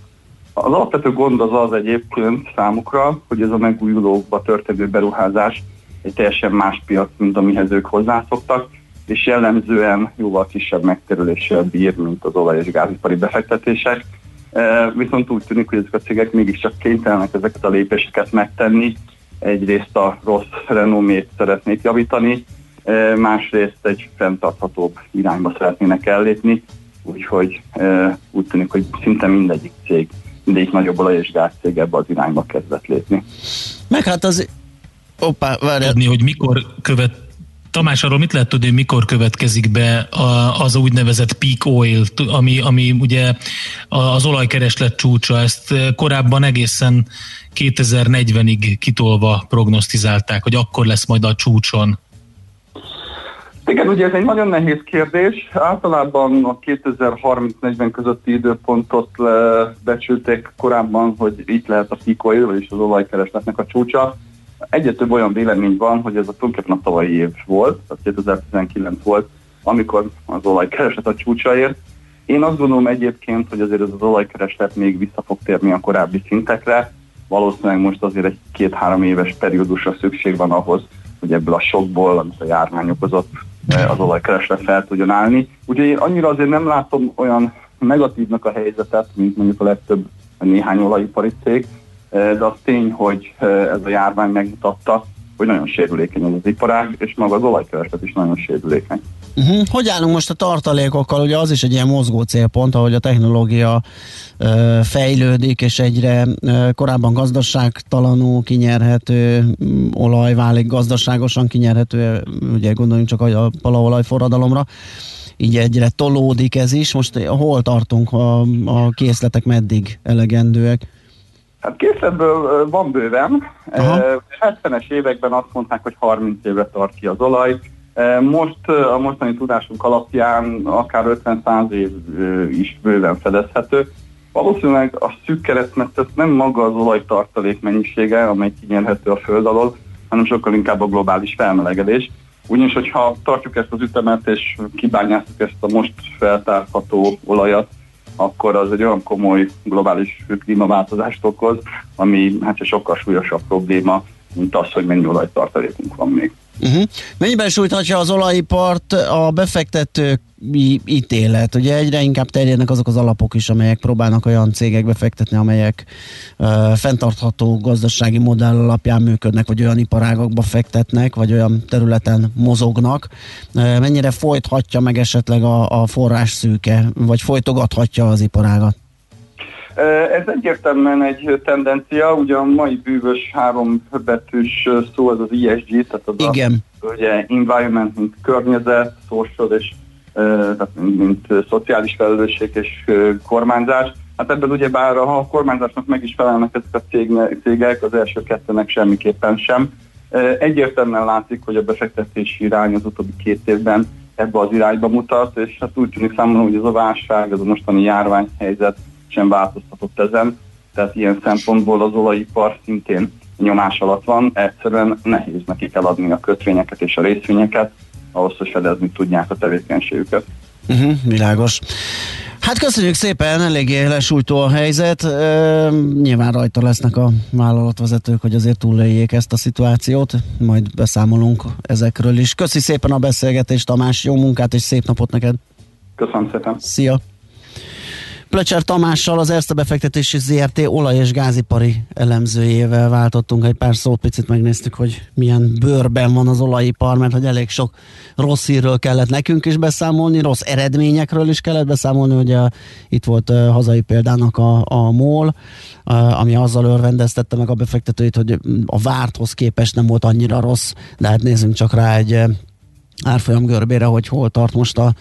Az alapvető gond az az egyébként számukra, hogy ez a megújulókba történő beruházás egy teljesen más piac, mint amihez ők hozzászoktak, és jellemzően jóval kisebb megterüléssel bír, mint az olaj- és gázipari befektetések. E, Viszont úgy tűnik, hogy ezek a cégek mégiscsak kénytelenek ezeket a lépéseket megtenni. Egyrészt a rossz renomét szeretnék javítani, e, másrészt egy fenntarthatóbb irányba szeretnének ellépni, úgyhogy e, úgy tűnik, hogy szinte mindegyik cég, mindegyik nagyobb olaj- és gázcég ebbe az irányba kezdett lépni. Meg hát az... Hoppá, várjál. Tudni, hogy mikor követ Tamás, arról mit lehet tudni, mikor következik be az úgynevezett peak oil, ami, ami ugye az olajkereslet csúcsa, ezt korábban egészen 2040-ig kitolva prognosztizálták, hogy akkor lesz majd a csúcson. Igen, ugye ez egy nagyon nehéz kérdés. Általában a 2030-40 közötti időpontot becsülték korábban, hogy itt lehet a peak oil, vagyis az olajkeresletnek a csúcsa. Egyre több olyan vélemény van, hogy ez a tulajdonképpen a tavalyi év volt, tehát 2019 volt, amikor az olajkereslet a csúcsa ért. Én azt gondolom egyébként, hogy azért ez az olajkereslet még vissza fog térni a korábbi szintekre. Valószínűleg most azért egy két-három éves periódusra szükség van ahhoz, hogy ebből a sokból, amit a járvány okozott, az olajkereslet fel tudjon állni. Úgyhogy én annyira azért nem látom olyan negatívnak a helyzetet, mint mondjuk a legtöbb néhány olajipari cég, de az tény, hogy ez a járvány megmutatta, hogy nagyon sérülékeny az, iparág, és maga az olajkereslet is nagyon sérülékeny. Uh-huh. Hogy állunk most a tartalékokkal? Ugye az is egy ilyen mozgó célpont, ahogy a technológia ö, fejlődik, és egyre ö, korábban gazdaságtalanul kinyerhető mm, olaj válik gazdaságosan kinyerhető, ugye gondoljunk csak a palaolaj forradalomra így egyre tolódik ez is. Most hol tartunk, a, a készletek meddig elegendőek? Hát készletből van bőven. Aha. 70-es években azt mondták, hogy 30 évre tart ki az olaj. Most a mostani tudásunk alapján akár 50-100 év is bőven fedezhető. Valószínűleg a szűk keresztmetszet nem maga az olajtartalék mennyisége, amely kinyerhető a föld alól, hanem sokkal inkább a globális felmelegedés. Ugyanis, hogyha tartjuk ezt az ütemet és kibányászunk ezt a most feltárható olajat, akkor az egy olyan komoly globális klímaváltozást okoz, ami hát sokkal súlyosabb probléma, mint az, hogy mennyi olajtartalékunk van még. Uh-huh. Mennyiben sújthatja az olajipart a befektetők ítélet. Ugye egyre inkább terjednek azok az alapok is, amelyek próbálnak olyan cégekbe fektetni, amelyek uh, fenntartható gazdasági modell alapján működnek, vagy olyan iparágakba fektetnek, vagy olyan területen mozognak. Uh, mennyire folythatja meg esetleg a, a forrás szűke, vagy folytogathatja az iparágat? Ez egyértelműen egy tendencia, ugye a mai bűvös három betűs szó az az ESG, tehát az Igen. a ugye environment, mint környezet, social és tehát mint, mint szociális felelősség és kormányzás. Hát ebből ugye bár ha a kormányzásnak meg is felelnek ezek a cégek, az első kettőnek semmiképpen sem. Egyértelműen látszik, hogy a befektetési irány az utóbbi két évben ebbe az irányba mutat, és hát úgy tűnik számomra, hogy ez a válság, ez a mostani járványhelyzet sem változtatott ezen, tehát ilyen szempontból az olajipar szintén nyomás alatt van, egyszerűen nehéz nekik eladni a kötvényeket és a részvényeket, ahhoz, hogy fedezni tudják a tevékenységüket. Uh-huh, világos. Hát köszönjük szépen, eléggé lesújtó a helyzet. E, nyilván rajta lesznek a vállalatvezetők, hogy azért túléljék ezt a szituációt, majd beszámolunk ezekről is. Köszi szépen a beszélgetést, Tamás, jó munkát és szép napot neked! Köszönöm szépen! Szia! Plecser Tamással, az Erste befektetési ZRT olaj- és gázipari elemzőjével váltottunk egy pár szót, picit megnéztük, hogy milyen bőrben van az olajipar, mert hogy elég sok rossz hírről kellett nekünk is beszámolni, rossz eredményekről is kellett beszámolni, ugye itt volt uh, hazai példának a, a MOL, uh, ami azzal örvendeztette meg a befektetőit, hogy a várthoz képest nem volt annyira rossz, de hát nézzünk csak rá egy árfolyam görbére, hogy hol tart most a,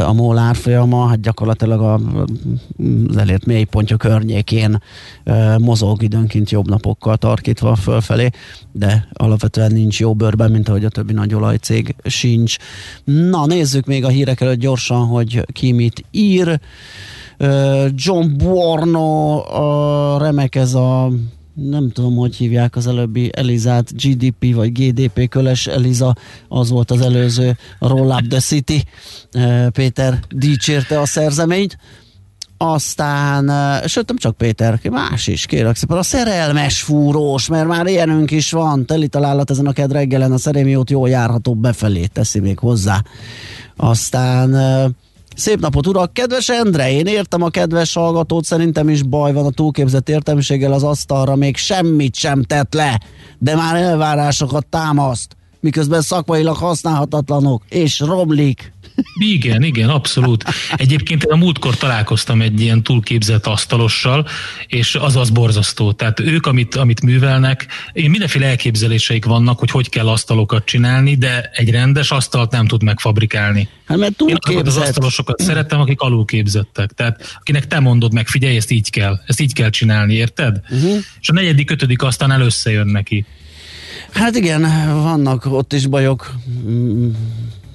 a MOL árfolyama, hát gyakorlatilag a, az elért mélypontja környékén mozog időnként jobb napokkal tarkítva fölfelé, de alapvetően nincs jó bőrben, mint ahogy a többi nagy olajcég sincs. Na, nézzük még a hírek előtt gyorsan, hogy ki mit ír. John Buorno, a remek ez a nem tudom, hogy hívják az előbbi Elizát, GDP vagy GDP köles Eliza, az volt az előző Roll Up the City. Péter dicsérte a szerzeményt. Aztán, sőt nem csak Péter, más is, kérlek szépen, a szerelmes fúrós, mert már ilyenünk is van, teli találat ezen a ked reggelen, a szerémiót jól járható befelé, teszi még hozzá. Aztán Szép napot, urak! Kedves Endre, én értem a kedves hallgatót, szerintem is baj van a túlképzett értelmiséggel az asztalra, még semmit sem tett le, de már elvárásokat támaszt. miközben szakmailag használhatatlanok, és romlik. Igen, igen, abszolút. Egyébként én a múltkor találkoztam egy ilyen túlképzett asztalossal, és az az borzasztó. Tehát ők, amit, amit művelnek, én mindenféle elképzeléseik vannak, hogy hogy kell asztalokat csinálni, de egy rendes asztalt nem tud megfabrikálni. Hát mert Én azokat az asztalosokat szeretem, akik alulképzettek. Tehát akinek te mondod meg, figyelj, ezt így kell, ezt így kell csinálni, érted? Uh-huh. És a negyedik, ötödik aztán összejön neki. Hát igen, vannak ott is bajok.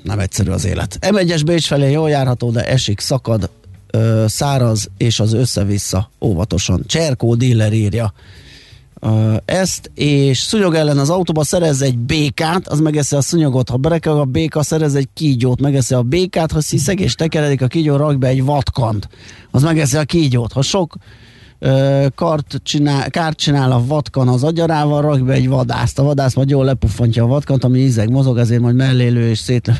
Nem egyszerű az élet. M1-es Bécs felé jól járható, de esik, szakad, ö, száraz, és az össze-vissza óvatosan. Cserkó dealer írja ö, ezt, és szúnyog ellen az autóba szerez egy békát, az megeszi a szúnyogot, ha berekel a béka, szerez egy kígyót, megeszi a békát, ha sziszeg és tekeredik a kígyó, rak be egy vatkant, az megeszi a kígyót. Ha sok kart csinál, kárt csinál a vatkan az agyarával, rak be egy vadászt. A vadász majd jól lepuffantja a vatkant, ami ízeg mozog, ezért majd mellélő és szétlő.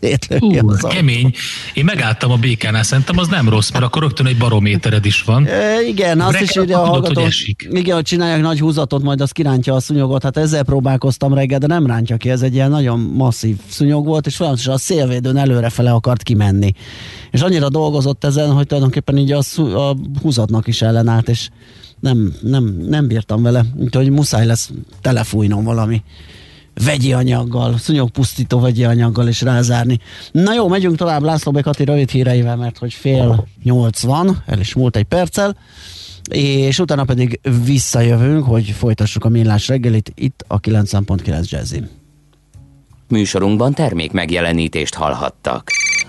Szétlője Hú, az kemény. Én megálltam a békánál, szerintem az nem rossz, mert akkor rögtön egy barométered is van. E, igen, azt Reggel is írja a hallgató. hogy. Igen, hogy csinálják nagy húzatot, majd az kirántja a szúnyogot. Hát ezzel próbálkoztam reggel, de nem rántja ki. Ez egy ilyen nagyon masszív szúnyog volt, és folyamatosan a szélvédőn előrefele akart kimenni. És annyira dolgozott ezen, hogy tulajdonképpen így a, szú, a húzatnak is ellenállt, és nem, nem, nem bírtam vele. Úgyhogy muszáj lesz telefújnom valami vegyi anyaggal, szúnyogpusztító vegyi anyaggal és rázárni. Na jó, megyünk tovább László Bekati rövid híreivel, mert hogy fél nyolc van, el is múlt egy perccel, és utána pedig visszajövünk, hogy folytassuk a millás reggelit itt a 90.9 Jazzin. Műsorunkban termék megjelenítést hallhattak.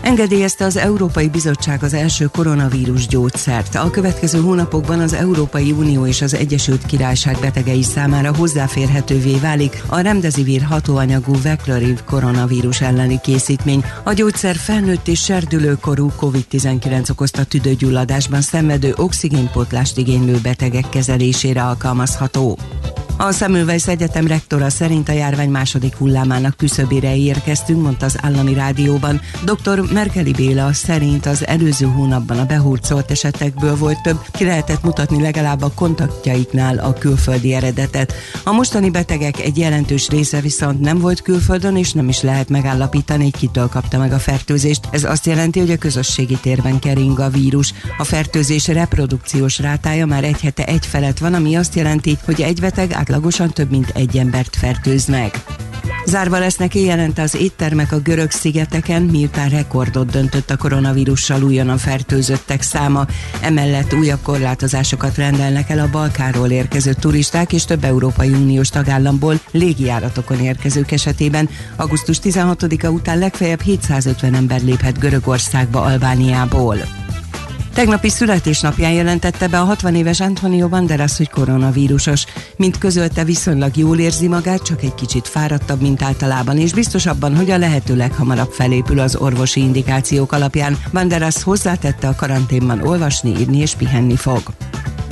Engedélyezte az Európai Bizottság az első koronavírus gyógyszert. A következő hónapokban az Európai Unió és az Egyesült Királyság betegei számára hozzáférhetővé válik a remdesivir hatóanyagú Vecloriv koronavírus elleni készítmény. A gyógyszer felnőtt és serdülőkorú COVID-19 okozta tüdőgyulladásban szenvedő oxigénpótlást igénylő betegek kezelésére alkalmazható. A Semmelweis Egyetem rektora szerint a járvány második hullámának küszöbére érkeztünk, mondta az állami rádióban. Dr. Merkeli Béla szerint az előző hónapban a behurcolt esetekből volt több, ki lehetett mutatni legalább a kontaktjaiknál a külföldi eredetet. A mostani betegek egy jelentős része viszont nem volt külföldön, és nem is lehet megállapítani, hogy kitől kapta meg a fertőzést. Ez azt jelenti, hogy a közösségi térben kering a vírus. A fertőzés reprodukciós rátája már egy hete egy felett van, ami azt jelenti, hogy egy beteg átlagosan több mint egy embert fertőz meg. Zárva lesznek jelent az éttermek a görög szigeteken, miután rekordot döntött a koronavírussal újonnan fertőzöttek száma. Emellett újabb korlátozásokat rendelnek el a Balkáról érkező turisták és több Európai Uniós tagállamból légijáratokon érkezők esetében. Augusztus 16-a után legfeljebb 750 ember léphet Görögországba Albániából. Tegnapi születésnapján jelentette be a 60 éves Antonio Banderas, hogy koronavírusos. Mint közölte, viszonylag jól érzi magát, csak egy kicsit fáradtabb, mint általában, és biztos abban, hogy a lehető leghamarabb felépül az orvosi indikációk alapján. Banderas hozzátette a karanténban olvasni, írni és pihenni fog.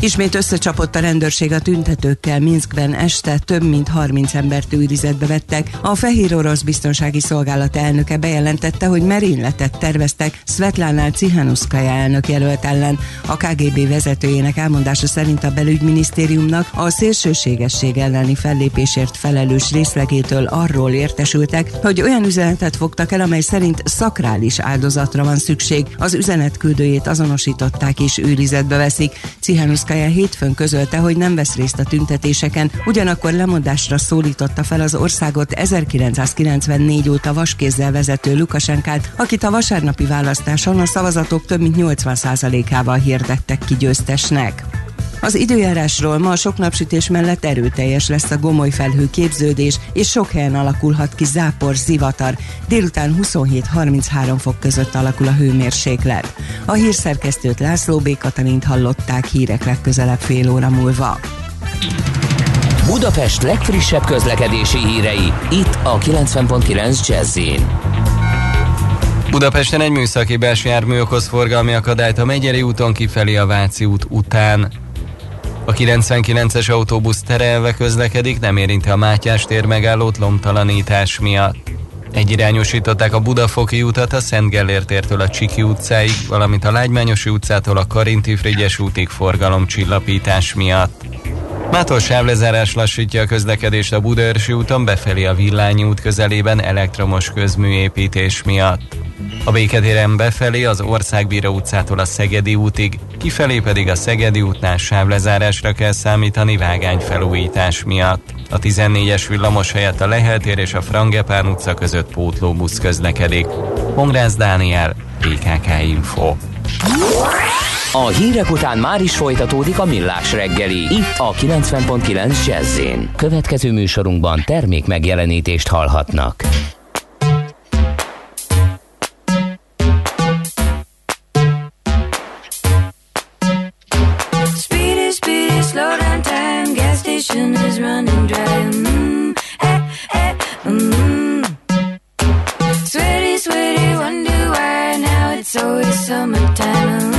Ismét összecsapott a rendőrség a tüntetőkkel. Minskben este több mint 30 embert őrizetbe vettek. A Fehér Orosz Biztonsági Szolgálat elnöke bejelentette, hogy merényletet terveztek Svetlánál Cihanuszkaja elnök jelölt ellen. A KGB vezetőjének elmondása szerint a belügyminisztériumnak a szélsőségesség elleni fellépésért felelős részlegétől arról értesültek, hogy olyan üzenetet fogtak el, amely szerint szakrális áldozatra van szükség. Az üzenet küldőjét azonosították és őrizetbe veszik. Cihanuszkaja hétfőn közölte, hogy nem vesz részt a tüntetéseken, ugyanakkor lemondásra szólította fel az országot 1994 óta vaskézzel vezető Lukasenkát, akit a vasárnapi választáson a szavazatok több mint 80%-ával hirdettek ki győztesnek. Az időjárásról ma a sok napsütés mellett erőteljes lesz a gomoly felhő képződés, és sok helyen alakulhat ki zápor, zivatar. Délután 27-33 fok között alakul a hőmérséklet. A hírszerkesztőt László B. Katalint hallották hírek legközelebb fél óra múlva. Budapest legfrissebb közlekedési hírei, itt a 90.9 jazz Budapesten egy műszaki belső jármű okoz forgalmi akadályt a Megyeri úton kifelé a Váci út után. A 99-es autóbusz terelve közlekedik, nem érinti a Mátyás tér megállót lomtalanítás miatt. Egyirányosították a Budafoki utat a Szent Gellért tértől a Csiki utcáig, valamint a Lágymányosi utcától a Karinti Frigyes útig forgalomcsillapítás miatt. Mától sávlezárás lassítja a közlekedést a Budaörsi úton befelé a Villányi út közelében elektromos közműépítés miatt. A Béketéren befelé az Országbíró utcától a Szegedi útig, kifelé pedig a Szegedi útnál sávlezárásra kell számítani vágányfelújítás miatt. A 14-es villamos helyett a Leheltér és a Frangepán utca között pótlóbusz közlekedik. Hongrász Dániel, PKK Info. A hírek után már is folytatódik a millás reggeli. Itt a 90.9 jazz Következő műsorunkban termék megjelenítést hallhatnak. Running dry. Mm, eh, eh, mm. Sweaty, sweaty, wonder why now it's always summertime.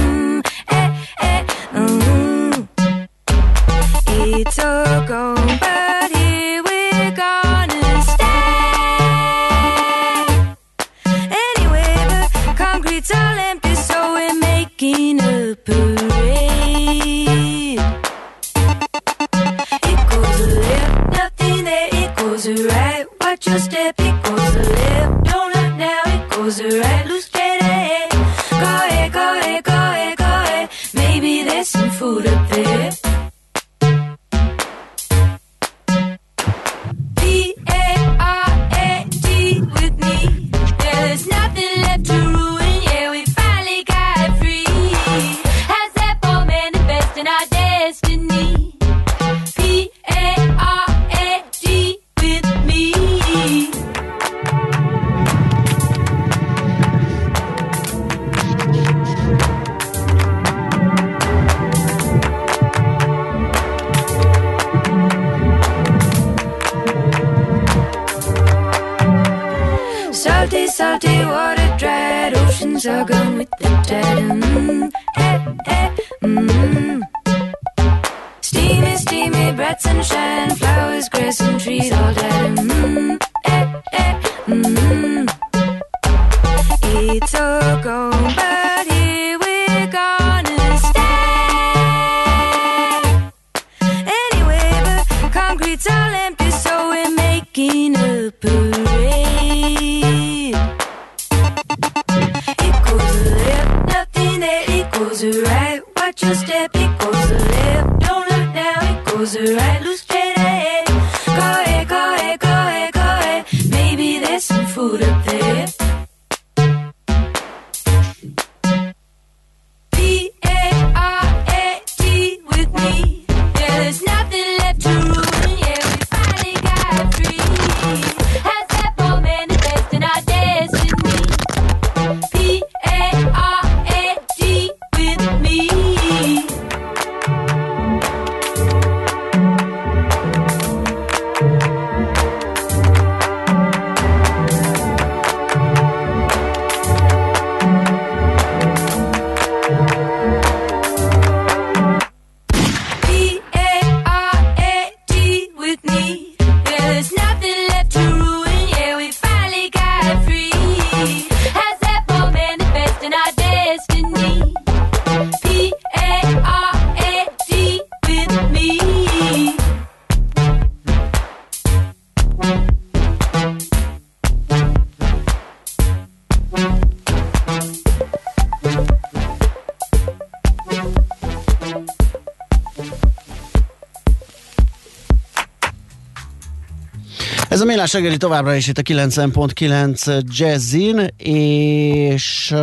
Mélás reggeli továbbra is itt a 90.9 Jazzin, és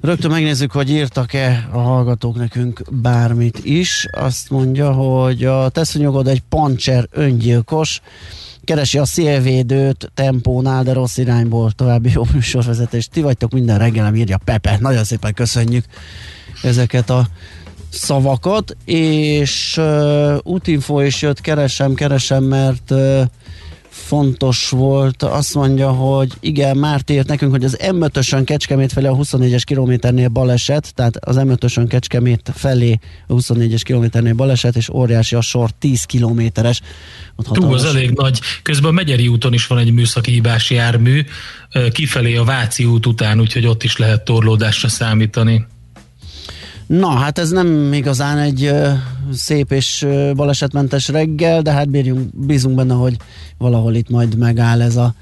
rögtön megnézzük, hogy írtak-e a hallgatók nekünk bármit is. Azt mondja, hogy a teszonyogod egy pancser öngyilkos, keresi a szélvédőt tempónál, de rossz irányból további jó műsorvezetést. Ti vagytok minden reggelem, írja Pepe. Nagyon szépen köszönjük ezeket a szavakat, és uh, útinfo is jött, keresem, keresem, mert uh, fontos volt, azt mondja, hogy igen, Márti írt nekünk, hogy az M5-ösön Kecskemét felé a 24-es kilométernél baleset, tehát az M5-ösön Kecskemét felé a 24-es kilométernél baleset, és óriási a sor 10 kilométeres. Túl, az elég nagy. Közben a Megyeri úton is van egy műszaki hibás jármű, kifelé a Váci út után, úgyhogy ott is lehet torlódásra számítani. Na, hát ez nem igazán egy ö, szép és ö, balesetmentes reggel, de hát bírjunk, bízunk benne, hogy valahol itt majd megáll ez a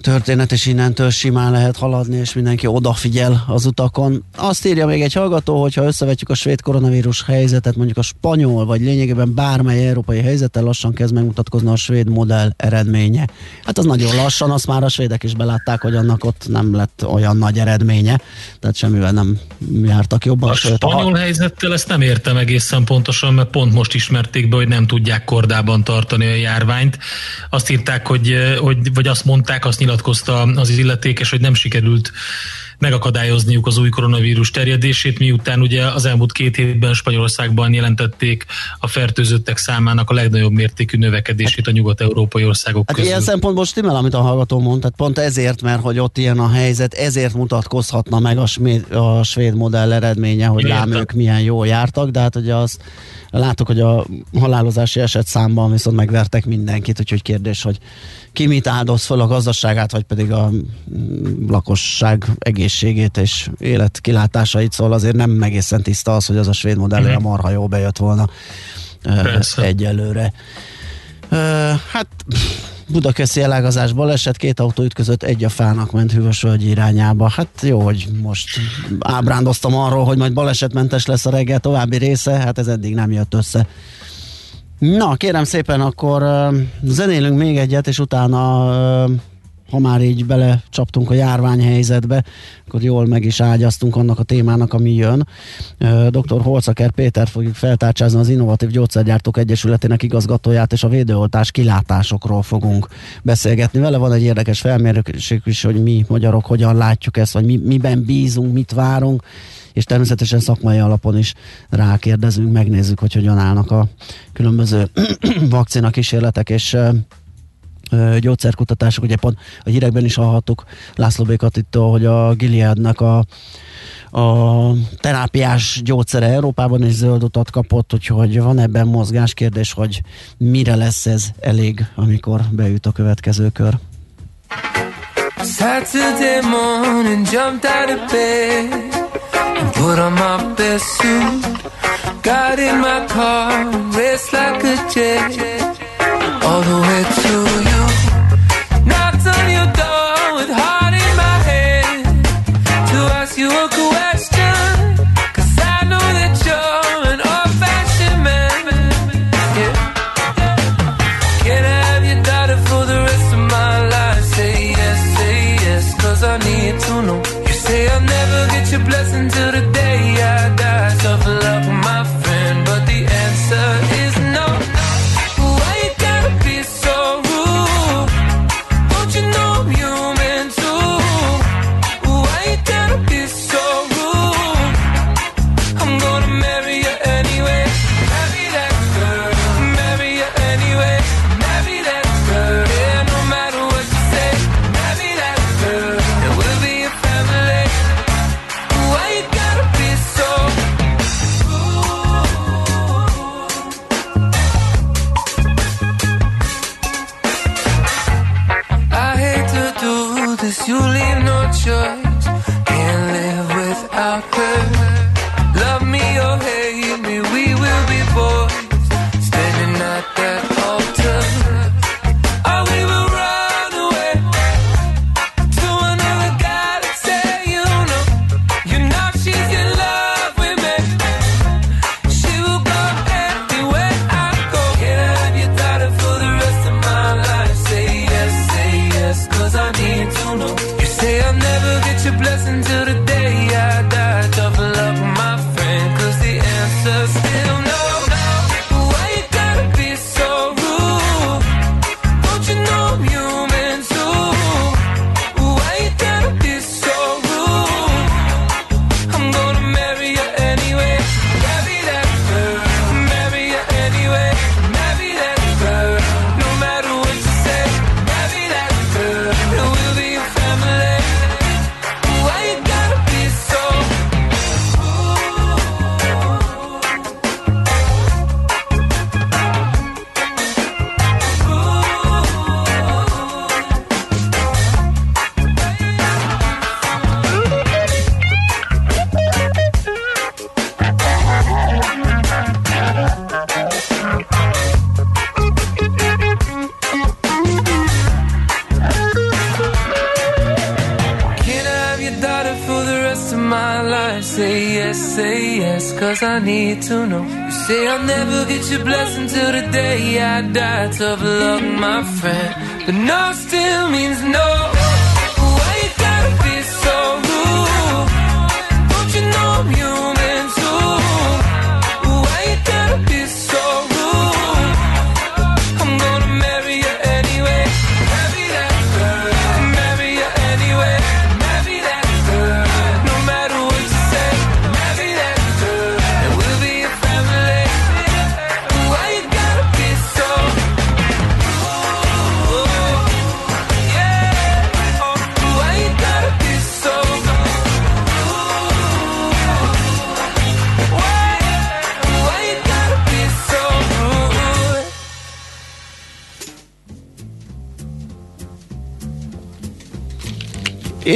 történet, és innentől simán lehet haladni, és mindenki odafigyel az utakon. Azt írja még egy hallgató, hogy ha összevetjük a svéd koronavírus helyzetet, mondjuk a spanyol, vagy lényegében bármely európai helyzettel, lassan kezd megmutatkozni a svéd modell eredménye. Hát az nagyon lassan, azt már a svédek is belátták, hogy annak ott nem lett olyan nagy eredménye, tehát semmivel nem jártak jobban. A sőt, a- spanyol helyzettel ezt nem értem egészen pontosan, mert pont most ismerték be, hogy nem tudják kordában tartani a járványt. Azt írták, hogy, hogy vagy azt mondták, azt nyilatkozta az illetékes, hogy nem sikerült megakadályozniuk az új koronavírus terjedését, miután ugye az elmúlt két hétben Spanyolországban jelentették a fertőzöttek számának a legnagyobb mértékű növekedését a nyugat-európai országok Hát közül. ilyen szempontból stimmel, amit a hallgató mond, tehát pont ezért, mert hogy ott ilyen a helyzet, ezért mutatkozhatna meg a, svéd, a svéd modell eredménye, hogy lám Értem. ők milyen jól jártak, de hát ugye az látok, hogy a halálozási eset számban viszont megvertek mindenkit, úgyhogy kérdés, hogy ki mit áldoz fel a gazdaságát, vagy pedig a mm, lakosság egészségét és életkilátásait, szóval azért nem egészen tiszta az, hogy az a svéd modell olyan marha jó bejött volna Persze. egyelőre. Hát Budakeszi elágazás baleset, két autó ütközött, egy a fának ment Hűvösvölgy irányába. Hát jó, hogy most ábrándoztam arról, hogy majd balesetmentes lesz a reggel további része, hát ez eddig nem jött össze. Na, kérem szépen, akkor ö, zenélünk még egyet, és utána ö, ha már így belecsaptunk a járványhelyzetbe, akkor jól meg is ágyaztunk annak a témának, ami jön. Ö, Dr. Holcaker Péter fogjuk feltárcsázni az Innovatív Gyógyszergyártók Egyesületének igazgatóját, és a védőoltás kilátásokról fogunk beszélgetni. Vele van egy érdekes felmérésük is, hogy mi magyarok hogyan látjuk ezt, vagy mi, miben bízunk, mit várunk, és természetesen szakmai alapon is rákérdezünk, megnézzük, hogy hogyan állnak a különböző (clears throat) vakcina kísérletek, és gyógyszerkutatások, ugye pont a hírekben is hallhattuk László B. Katittól, hogy a Gileadnak a a terápiás gyógyszere Európában is zöld utat kapott, úgyhogy van ebben mozgás kérdés, hogy mire lesz ez elég, amikor beüt a következő kör. Saturday morning, jumped out of bed and put on my best suit. Got in my car, raced like a jet all the way to you. Your blessing till the day I die. Tough luck, my friend. But no still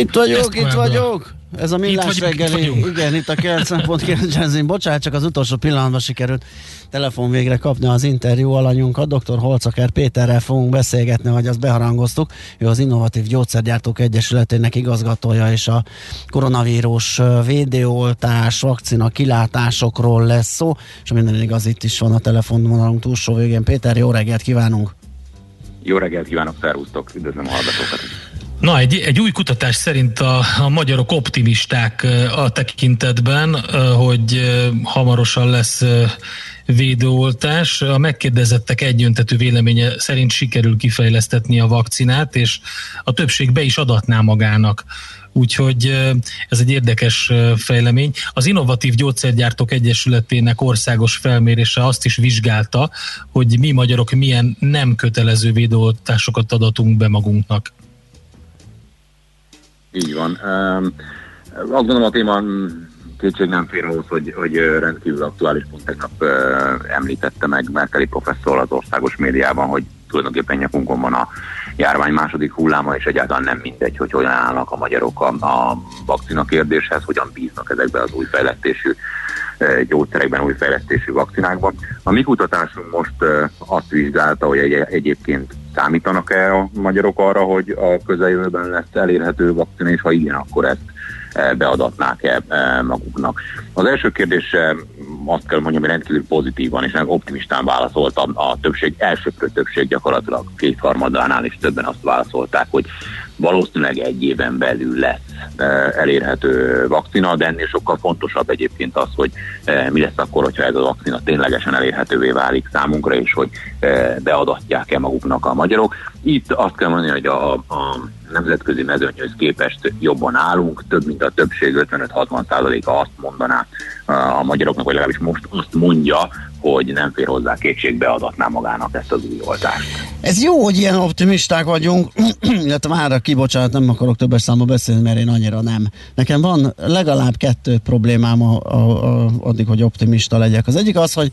Itt vagyok, itt vagyok. Ez a millás vagyunk, itt reggeli. vagyunk. Igen, itt a 90.9 Jazzin. Bocsánat, csak az utolsó pillanatban sikerült telefon végre kapni az interjú alanyunkat. Dr. Holcaker Péterrel fogunk beszélgetni, hogy azt beharangoztuk. Ő az Innovatív Gyógyszergyártók Egyesületének igazgatója, és a koronavírus védőoltás, vakcina kilátásokról lesz szó, és minden igaz itt is van a telefonvonalunk túlsó végén. Péter, jó reggelt kívánunk! Jó reggelt kívánok, szervusztok, üdvözlöm a hallgatókat. Na, egy, egy új kutatás szerint a, a magyarok optimisták a tekintetben, hogy hamarosan lesz védőoltás. A megkérdezettek egyöntetű véleménye szerint sikerül kifejlesztetni a vakcinát, és a többség be is adatná magának. Úgyhogy ez egy érdekes fejlemény. Az Innovatív Gyógyszergyártók Egyesületének országos felmérése azt is vizsgálta, hogy mi magyarok milyen nem kötelező védőoltásokat adatunk be magunknak. Így van. Um, azt gondolom a téma kétség nem fér ahhoz, hogy, hogy rendkívül aktuális pont tegnap uh, említette meg Merkeli professzor az országos médiában, hogy tulajdonképpen nyakunkon van a járvány második hulláma, és egyáltalán nem mindegy, hogy hogyan állnak a magyarok a, a vakcina kérdéshez, hogyan bíznak ezekbe az új fejlesztésű gyógyszerekben, új fejlesztésű vakcinákban. A mi kutatásunk most azt vizsgálta, hogy egy, egyébként számítanak-e a magyarok arra, hogy a közeljövőben lesz elérhető vakcina, és ha igen, akkor ezt eh, beadatnák-e eh, maguknak. Az első kérdés eh, azt kell mondjam, hogy rendkívül pozitívan és optimistán válaszolta a többség, elsőprő többség gyakorlatilag kétharmadánál is többen azt válaszolták, hogy valószínűleg egy éven belül lesz elérhető vakcina, de ennél sokkal fontosabb egyébként az, hogy mi lesz akkor, hogyha ez a vakcina ténylegesen elérhetővé válik számunkra, és hogy beadatják-e maguknak a magyarok. Itt azt kell mondani, hogy a, a nemzetközi mezőnyhöz képest jobban állunk, több mint a többség, 55-60 százaléka azt mondaná a magyaroknak, vagy legalábbis most azt mondja, hogy nem fér hozzá kétség, beadatná magának ezt az új oltást. Ez jó, hogy ilyen optimisták vagyunk, (clears throat) illetve már kibocsánat, nem akarok többes számba beszélni, mert én annyira nem. Nekem van legalább kettő problémám a, a, a, addig, hogy optimista legyek. Az egyik az, hogy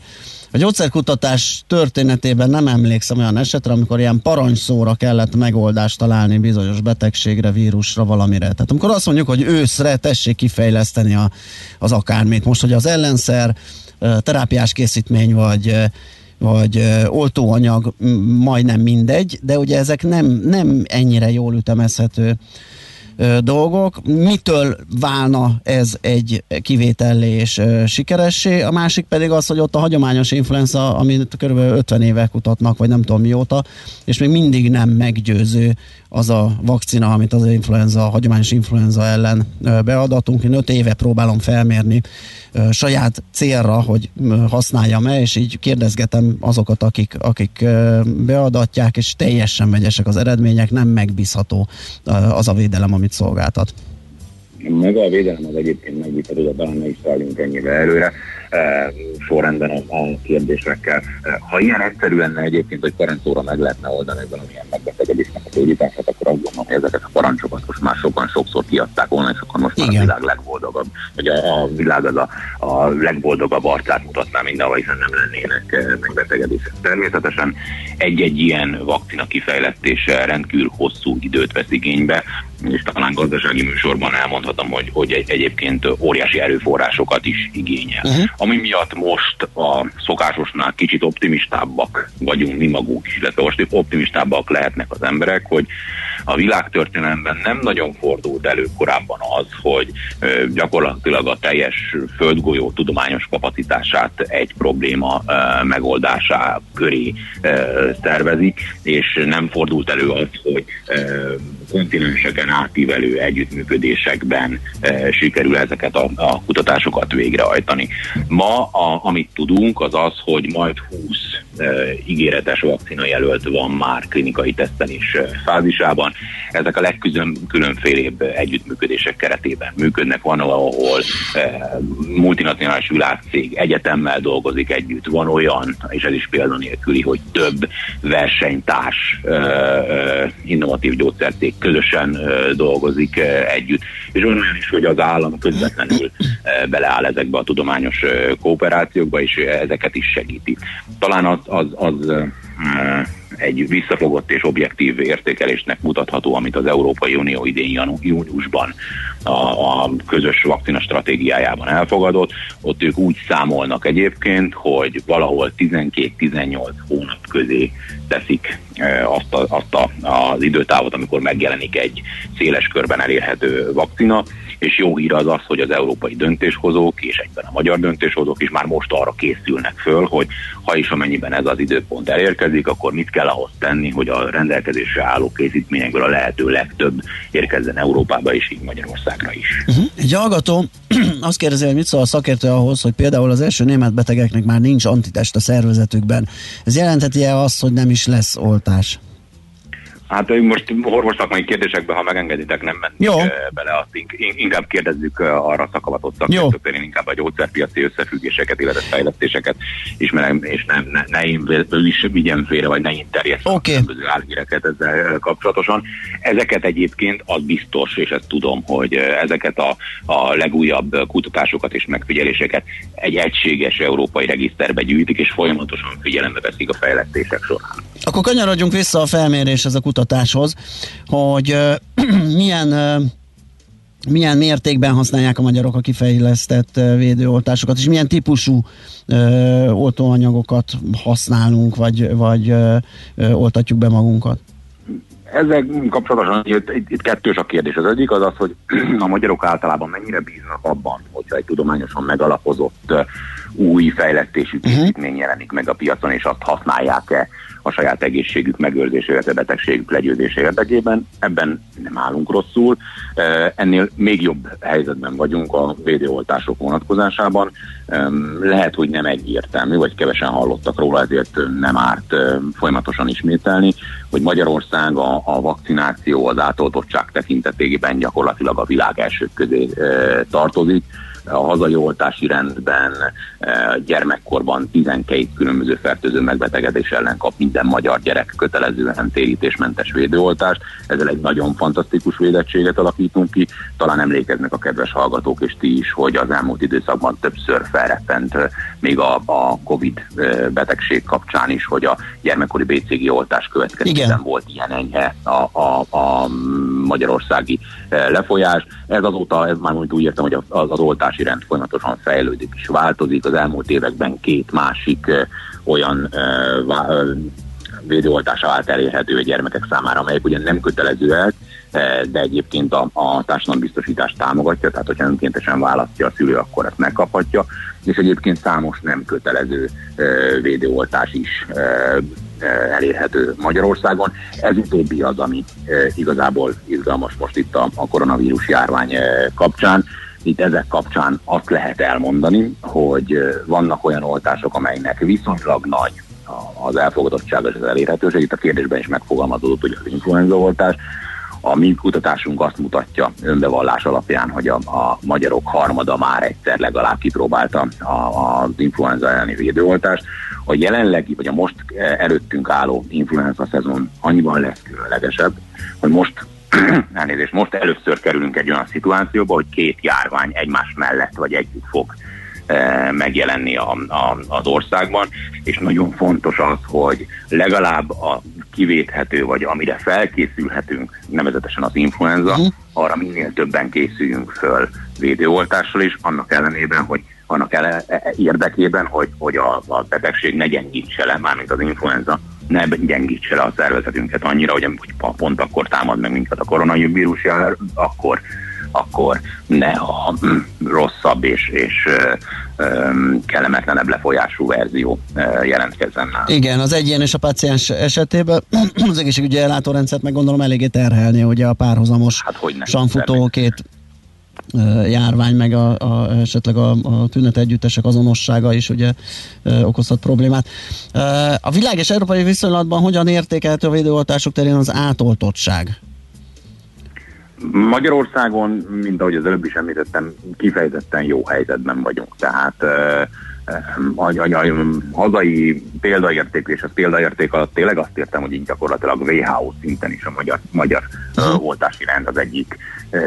a gyógyszerkutatás történetében nem emlékszem olyan esetre, amikor ilyen parancsszóra kellett megoldást találni bizonyos betegségre, vírusra, valamire. Tehát amikor azt mondjuk, hogy őszre tessék kifejleszteni a, az akármit. Most, hogy az ellenszer, terápiás készítmény, vagy vagy oltóanyag, majdnem mindegy, de ugye ezek nem, nem ennyire jól ütemezhető dolgok. Mitől válna ez egy kivétellé és sikeressé? A másik pedig az, hogy ott a hagyományos influenza, amit kb. 50 éve kutatnak, vagy nem tudom mióta, és még mindig nem meggyőző az a vakcina, amit az influenza, a hagyományos influenza ellen beadatunk. Én 5 éve próbálom felmérni saját célra, hogy használjam-e, és így kérdezgetem azokat, akik, akik beadatják, és teljesen vegyesek az eredmények, nem megbízható az a védelem, amit szolgáltat. Maga a védelem az egyébként megvitató, de talán ne is szálljunk ennyire előre sorrendben a, a kérdésekkel. Ha ilyen egyszerű lenne egyébként, hogy parancsóra meg lehetne oldani valamilyen megbetegedésnek a gyógyítását, akkor azt gondolom, hogy ezeket a parancsokat most már sokan sokszor kiadták volna, és akkor most már a világ legboldogabb, vagy a, a világ az a, a legboldogabb arcát mutatná mindenhol, hiszen nem lennének megbetegedések. Természetesen egy-egy ilyen vakcina kifejlesztése rendkívül hosszú időt vesz igénybe, és talán gazdasági műsorban elmondhatom, hogy, hogy egy, egyébként óriási erőforrásokat is igényel. Uh-huh. Ami miatt most a szokásosnál kicsit optimistábbak vagyunk mi magunk is, illetve most optimistábbak lehetnek az emberek, hogy a világtörténelemben nem nagyon fordult elő korábban az, hogy gyakorlatilag a teljes földgolyó tudományos kapacitását egy probléma megoldásá köré ö, szervezik, és nem fordult elő az, hogy kontinenseken átívelő együttműködésekben e, sikerül ezeket a, a kutatásokat végrehajtani. Ma, a, amit tudunk, az az, hogy majd 20 e, ígéretes vakcina jelölt van már klinikai tesztelés fázisában. Ezek a legkülönfélébb együttműködések keretében működnek. Van, ahol multinacionális világcég egyetemmel dolgozik együtt. Van olyan, és ez is példanélküli, hogy több versenytárs innovatív gyógyszercég közösen dolgozik együtt. És olyan is, hogy az állam közvetlenül beleáll ezekbe a tudományos kooperációkba, és ezeket is segíti. Talán az, az, az ö, egy visszafogott és objektív értékelésnek mutatható, amit az Európai Unió idén júniusban a, a közös vakcina stratégiájában elfogadott. Ott ők úgy számolnak egyébként, hogy valahol 12-18 hónap közé teszik azt, a, azt a, az időtávot, amikor megjelenik egy széles körben elérhető vakcina, és jó hír az az, hogy az európai döntéshozók és egyben a magyar döntéshozók is már most arra készülnek föl, hogy ha is amennyiben ez az időpont elérkezik, akkor mit kell ahhoz tenni, hogy a rendelkezésre álló készítményekből a lehető legtöbb érkezzen Európába és így Magyarországra is. Uh-huh. Egy hallgató (clears throat) azt kérdezi, hogy mit szól a szakértő ahhoz, hogy például az első német betegeknek már nincs antitest a szervezetükben. Ez jelentheti-e azt, hogy nem is lesz oltás? Hát most orvosszakmai kérdésekbe, ha megengeditek, nem mennék Jó. bele, azt in- in- inkább kérdezzük arra szakavatott szakértőktől, én inkább a gyógyszerpiaci összefüggéseket, illetve fejlesztéseket ismerem, és nem, ne, ne én is vigyem félre, vagy ne én terjesszem okay. különböző álhíreket ezzel kapcsolatosan. Ezeket egyébként az biztos, és ezt tudom, hogy ezeket a, a legújabb kutatásokat és megfigyeléseket egy egységes európai regiszterbe gyűjtik, és folyamatosan figyelembe veszik a fejlesztések során. Akkor kanyarodjunk vissza a felméréshez, a kutatáshoz, hogy ö, (clears throat) milyen milyen mértékben használják a magyarok a kifejlesztett védőoltásokat, és milyen típusú ö, oltóanyagokat használunk, vagy, vagy ö, ö, oltatjuk be magunkat. Ezzel kapcsolatosan itt, itt, itt kettős a kérdés. Az egyik az az, hogy (clears throat) a magyarok általában mennyire bíznak abban, hogyha egy tudományosan megalapozott új fejlesztésű készítmény jelenik meg a piacon, és azt használják-e a saját egészségük megőrzése, illetve betegségük legyőzése érdekében. Ebben nem állunk rosszul. Ennél még jobb helyzetben vagyunk a védőoltások vonatkozásában. Lehet, hogy nem egyértelmű, vagy kevesen hallottak róla, ezért nem árt folyamatosan ismételni, hogy Magyarország a, a vakcináció, az átoltottság tekintetében gyakorlatilag a világ elsők közé tartozik. A hazai oltási rendben e, gyermekkorban 12 különböző fertőző megbetegedés ellen kap minden magyar gyerek kötelezően térítésmentes védőoltást. Ezzel egy nagyon fantasztikus védettséget alakítunk ki. Talán emlékeznek a kedves hallgatók és ti is, hogy az elmúlt időszakban többször felrettent e, még a, a COVID e, betegség kapcsán is, hogy a gyermekkori BCG oltás következtében volt ilyen enyhe a, a, a magyarországi lefolyás. Ez azóta, ez már úgy értem, hogy az, az oltási rend folyamatosan fejlődik és változik. Az elmúlt években két másik olyan eh, vá- eh, védőoltás vált elérhető a gyermekek számára, amelyek ugye nem kötelezőek, de egyébként a, a társadalombiztosítás támogatja, tehát hogyha önkéntesen választja a szülő, akkor ezt megkaphatja, és egyébként számos nem kötelező védőoltás is elérhető Magyarországon. Ez utóbbi az, ami eh, igazából izgalmas most itt a, a koronavírus járvány eh, kapcsán. Itt ezek kapcsán azt lehet elmondani, hogy eh, vannak olyan oltások, amelynek viszonylag nagy az elfogadottság és az elérhetőség. Itt a kérdésben is megfogalmazódott, hogy az influenza oltás. A mi kutatásunk azt mutatja önbevallás alapján, hogy a, a magyarok harmada már egyszer legalább kipróbálta a, az influenza elleni védőoltást. A jelenlegi, vagy a most eh, előttünk álló influenza szezon annyiban lesz különlegesebb, hogy most (clears throat) elnézést, most először kerülünk egy olyan szituációba, hogy két járvány egymás mellett vagy együtt fog e, megjelenni a, a, az országban, és nagyon fontos az, hogy legalább a kivéthető, vagy amire felkészülhetünk, nevezetesen az influenza, uh-huh. arra minél többen készüljünk föl védőoltással is, annak ellenében, hogy annak ele, e, érdekében, hogy, hogy a, a betegség ne gyengítse le, mármint az influenza, ne gyengítse le a szervezetünket annyira, hogy amikor pont akkor támad meg minket a koronavírus jár, akkor, akkor ne a mm, rosszabb és, és kellemetlenebb lefolyású verzió jelentkezzen nálunk. Igen, az egyén és a paciens esetében (clears throat) az egészségügyi ellátórendszert meg gondolom eléggé terhelni, ugye a párhuzamos hát, sanfutó két járvány, meg a, a, esetleg a, a tünet együttesek azonossága is ugye ö, okozhat problémát. Ö, A világ és európai viszonylatban hogyan értékelhető a védőoltások terén az átoltottság? Magyarországon, mint ahogy az előbb is említettem, kifejezetten jó helyzetben vagyunk. Tehát a, a, a hazai példaérték, és a példaérték alatt tényleg azt értem, hogy így gyakorlatilag WHO szinten is a magyar, magyar uh, oltási rend az egyik uh,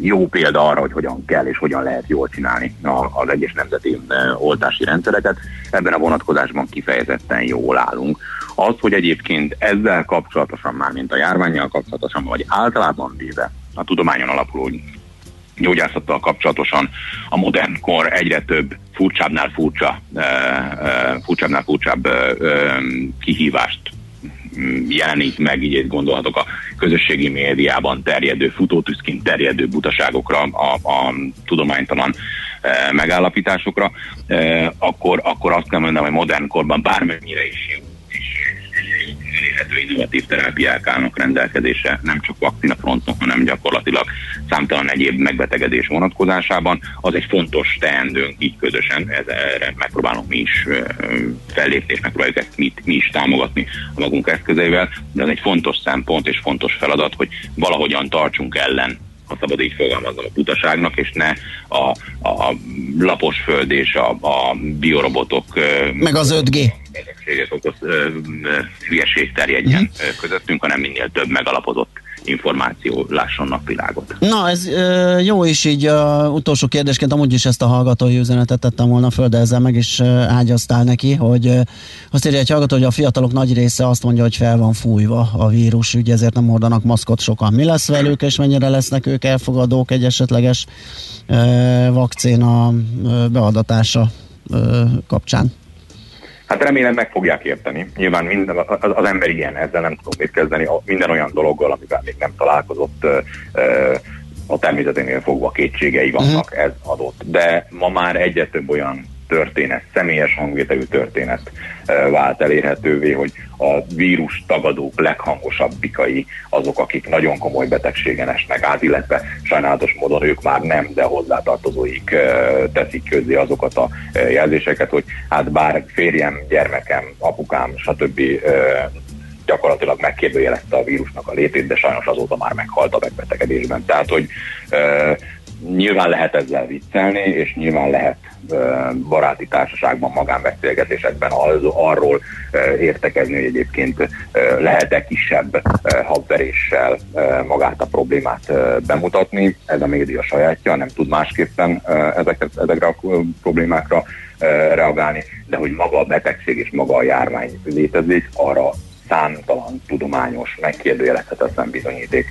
jó példa arra, hogy hogyan kell és hogyan lehet jól csinálni a, az egyes nemzeti oltási rendszereket. Ebben a vonatkozásban kifejezetten jól állunk. Az, hogy egyébként ezzel kapcsolatosan, már mint a járványjal kapcsolatosan, vagy általában véve a tudományon alapuló gyógyászattal kapcsolatosan a modern kor egyre több furcsábbnál furcsa, uh, uh, furcsábbnál furcsább uh, kihívást mm, jelenít meg, így gondolhatok a közösségi médiában terjedő, futótűzként terjedő butaságokra, a, a tudománytalan megállapításokra, akkor, akkor azt kell mondanom, hogy modern korban bármennyire is elérhető innovatív terápiák állnak rendelkezésre, nem csak vakcina fronton, hanem gyakorlatilag számtalan egyéb megbetegedés vonatkozásában. Az egy fontos teendőnk így közösen, ez, erre megpróbálunk mi is fellépni, és megpróbáljuk ezt mi, mi is támogatni a magunk eszközeivel, de ez egy fontos szempont és fontos feladat, hogy valahogyan tartsunk ellen ha szabad így fogalmaznom a butaságnak, és ne a, a lapos föld és a, a biorobotok meg az 5G betegséget okoz hülyeség terjedjen uh-huh. közöttünk, hanem minél több megalapozott információ lásson napvilágot. Na, ez ö, jó is így a utolsó kérdésként, amúgy is ezt a hallgatói üzenetet tettem volna föl, de ezzel meg is ö, ágyaztál neki, hogy ö, azt írja egy hallgató, hogy a fiatalok nagy része azt mondja, hogy fel van fújva a vírus, ugye ezért nem hordanak maszkot sokan. Mi lesz velük, és mennyire lesznek ők elfogadók egy esetleges ö, vakcina ö, beadatása ö, kapcsán? Hát remélem meg fogják érteni. Nyilván minden, az, az ember ilyen, ezzel nem tudom mit kezdeni. Minden olyan dologgal, amivel még nem találkozott, a természeténél fogva kétségei vannak, uh-huh. ez adott. De ma már egyre több olyan történet, személyes hangvételű történet vált elérhetővé, hogy a vírus tagadók leghangosabbikai azok, akik nagyon komoly betegségen esnek át, illetve sajnálatos módon ők már nem, de hozzátartozóik teszik közé azokat a jelzéseket, hogy hát bár férjem, gyermekem, apukám, stb gyakorlatilag megkérdőjelezte a vírusnak a létét, de sajnos azóta már meghalt a megbetegedésben. Tehát, hogy nyilván lehet ezzel viccelni, és nyilván lehet baráti társaságban, magánbeszélgetésekben arról értekezni, hogy egyébként lehet-e kisebb habveréssel magát a problémát bemutatni. Ez a média sajátja, nem tud másképpen ezekre, ezekre a problémákra reagálni, de hogy maga a betegség és maga a járvány létezik, arra számtalan tudományos, megkérdőjelezhetetlen bizonyíték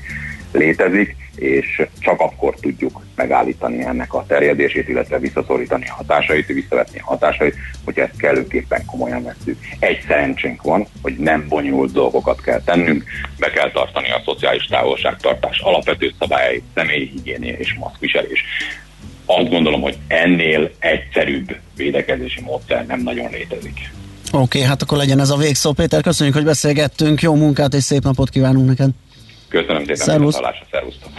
létezik, és csak akkor tudjuk megállítani ennek a terjedését, illetve visszaszorítani a hatásait, visszavetni a hatásait, hogy ezt kellőképpen komolyan veszünk. Egy szerencsénk van, hogy nem bonyolult dolgokat kell tennünk, be kell tartani a szociális távolságtartás alapvető szabályait, személyi higiénia és maszkviselés. Azt gondolom, hogy ennél egyszerűbb védekezési módszer nem nagyon létezik. Oké, okay, hát akkor legyen ez a végszó. Péter, köszönjük, hogy beszélgettünk. Jó munkát és szép napot kívánunk neked. Köszönöm szépen, Szervusz. Szervusztok.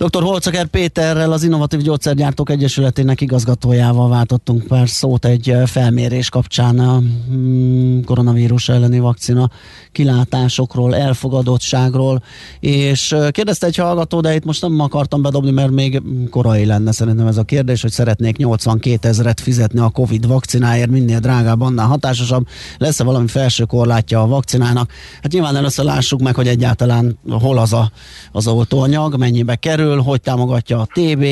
Dr. Holcaker Péterrel, az Innovatív Gyógyszergyártók Egyesületének igazgatójával váltottunk pár szót egy felmérés kapcsán a mm, koronavírus elleni vakcina kilátásokról, elfogadottságról, és kérdezte egy hallgató, de itt most nem akartam bedobni, mert még korai lenne szerintem ez a kérdés, hogy szeretnék 82 ezeret fizetni a Covid vakcináért, minél drágább, annál hatásosabb. Lesz-e valami felső korlátja a vakcinának? Hát nyilván először lássuk meg, hogy egyáltalán hol az a, az oltóanyag, mennyibe kerül, hogy támogatja a TB,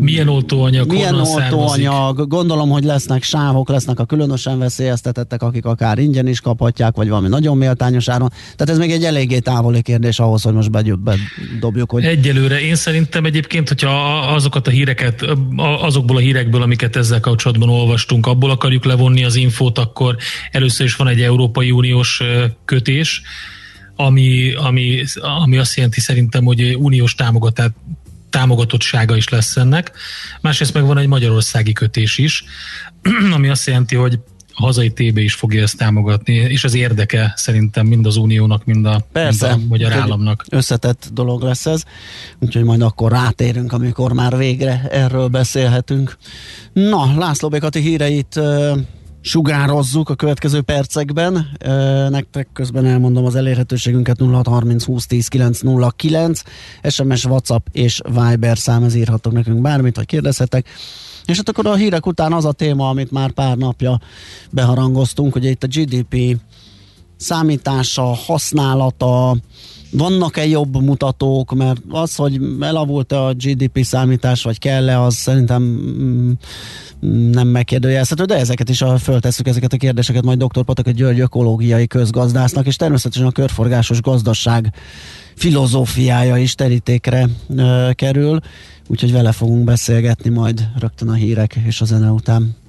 Milyen oltóanyag, milyen oltóanyag, gondolom, hogy lesznek sávok, lesznek a különösen veszélyeztetettek, akik akár ingyen is kaphatják, vagy valami nagyon méltányos áron. Tehát ez még egy eléggé távoli kérdés ahhoz, hogy most bedobjuk, hogy Egyelőre. Én szerintem egyébként, hogyha azokat a híreket, azokból a hírekből, amiket ezzel kapcsolatban olvastunk, abból akarjuk levonni az infót, akkor először is van egy Európai Uniós kötés, ami, ami, ami azt jelenti szerintem, hogy uniós támogatás, támogatottsága is lesz ennek. Másrészt meg van egy magyarországi kötés is, (clears throat) ami azt jelenti, hogy a hazai TB is fogja ezt támogatni, és az érdeke szerintem mind az uniónak, mind a, Persze, mind a magyar államnak. Összetett dolog lesz ez, úgyhogy majd akkor rátérünk, amikor már végre erről beszélhetünk. Na, László Békati híreit sugározzuk a következő percekben. Nektek közben elmondom az elérhetőségünket 0630 20 10 909, SMS, WhatsApp és Viber számez írhatok nekünk bármit, vagy kérdezhetek. És hát akkor a hírek után az a téma, amit már pár napja beharangoztunk, hogy itt a GDP számítása, használata, vannak-e jobb mutatók, mert az, hogy elavult-e a GDP számítás, vagy kell-e, az szerintem mm, nem megkérdőjelezhető, de ezeket is a, föltesszük, ezeket a kérdéseket majd dr. Pataka György ökológiai közgazdásznak, és természetesen a körforgásos gazdaság filozófiája is terítékre ö, kerül, úgyhogy vele fogunk beszélgetni majd rögtön a hírek és a zene után.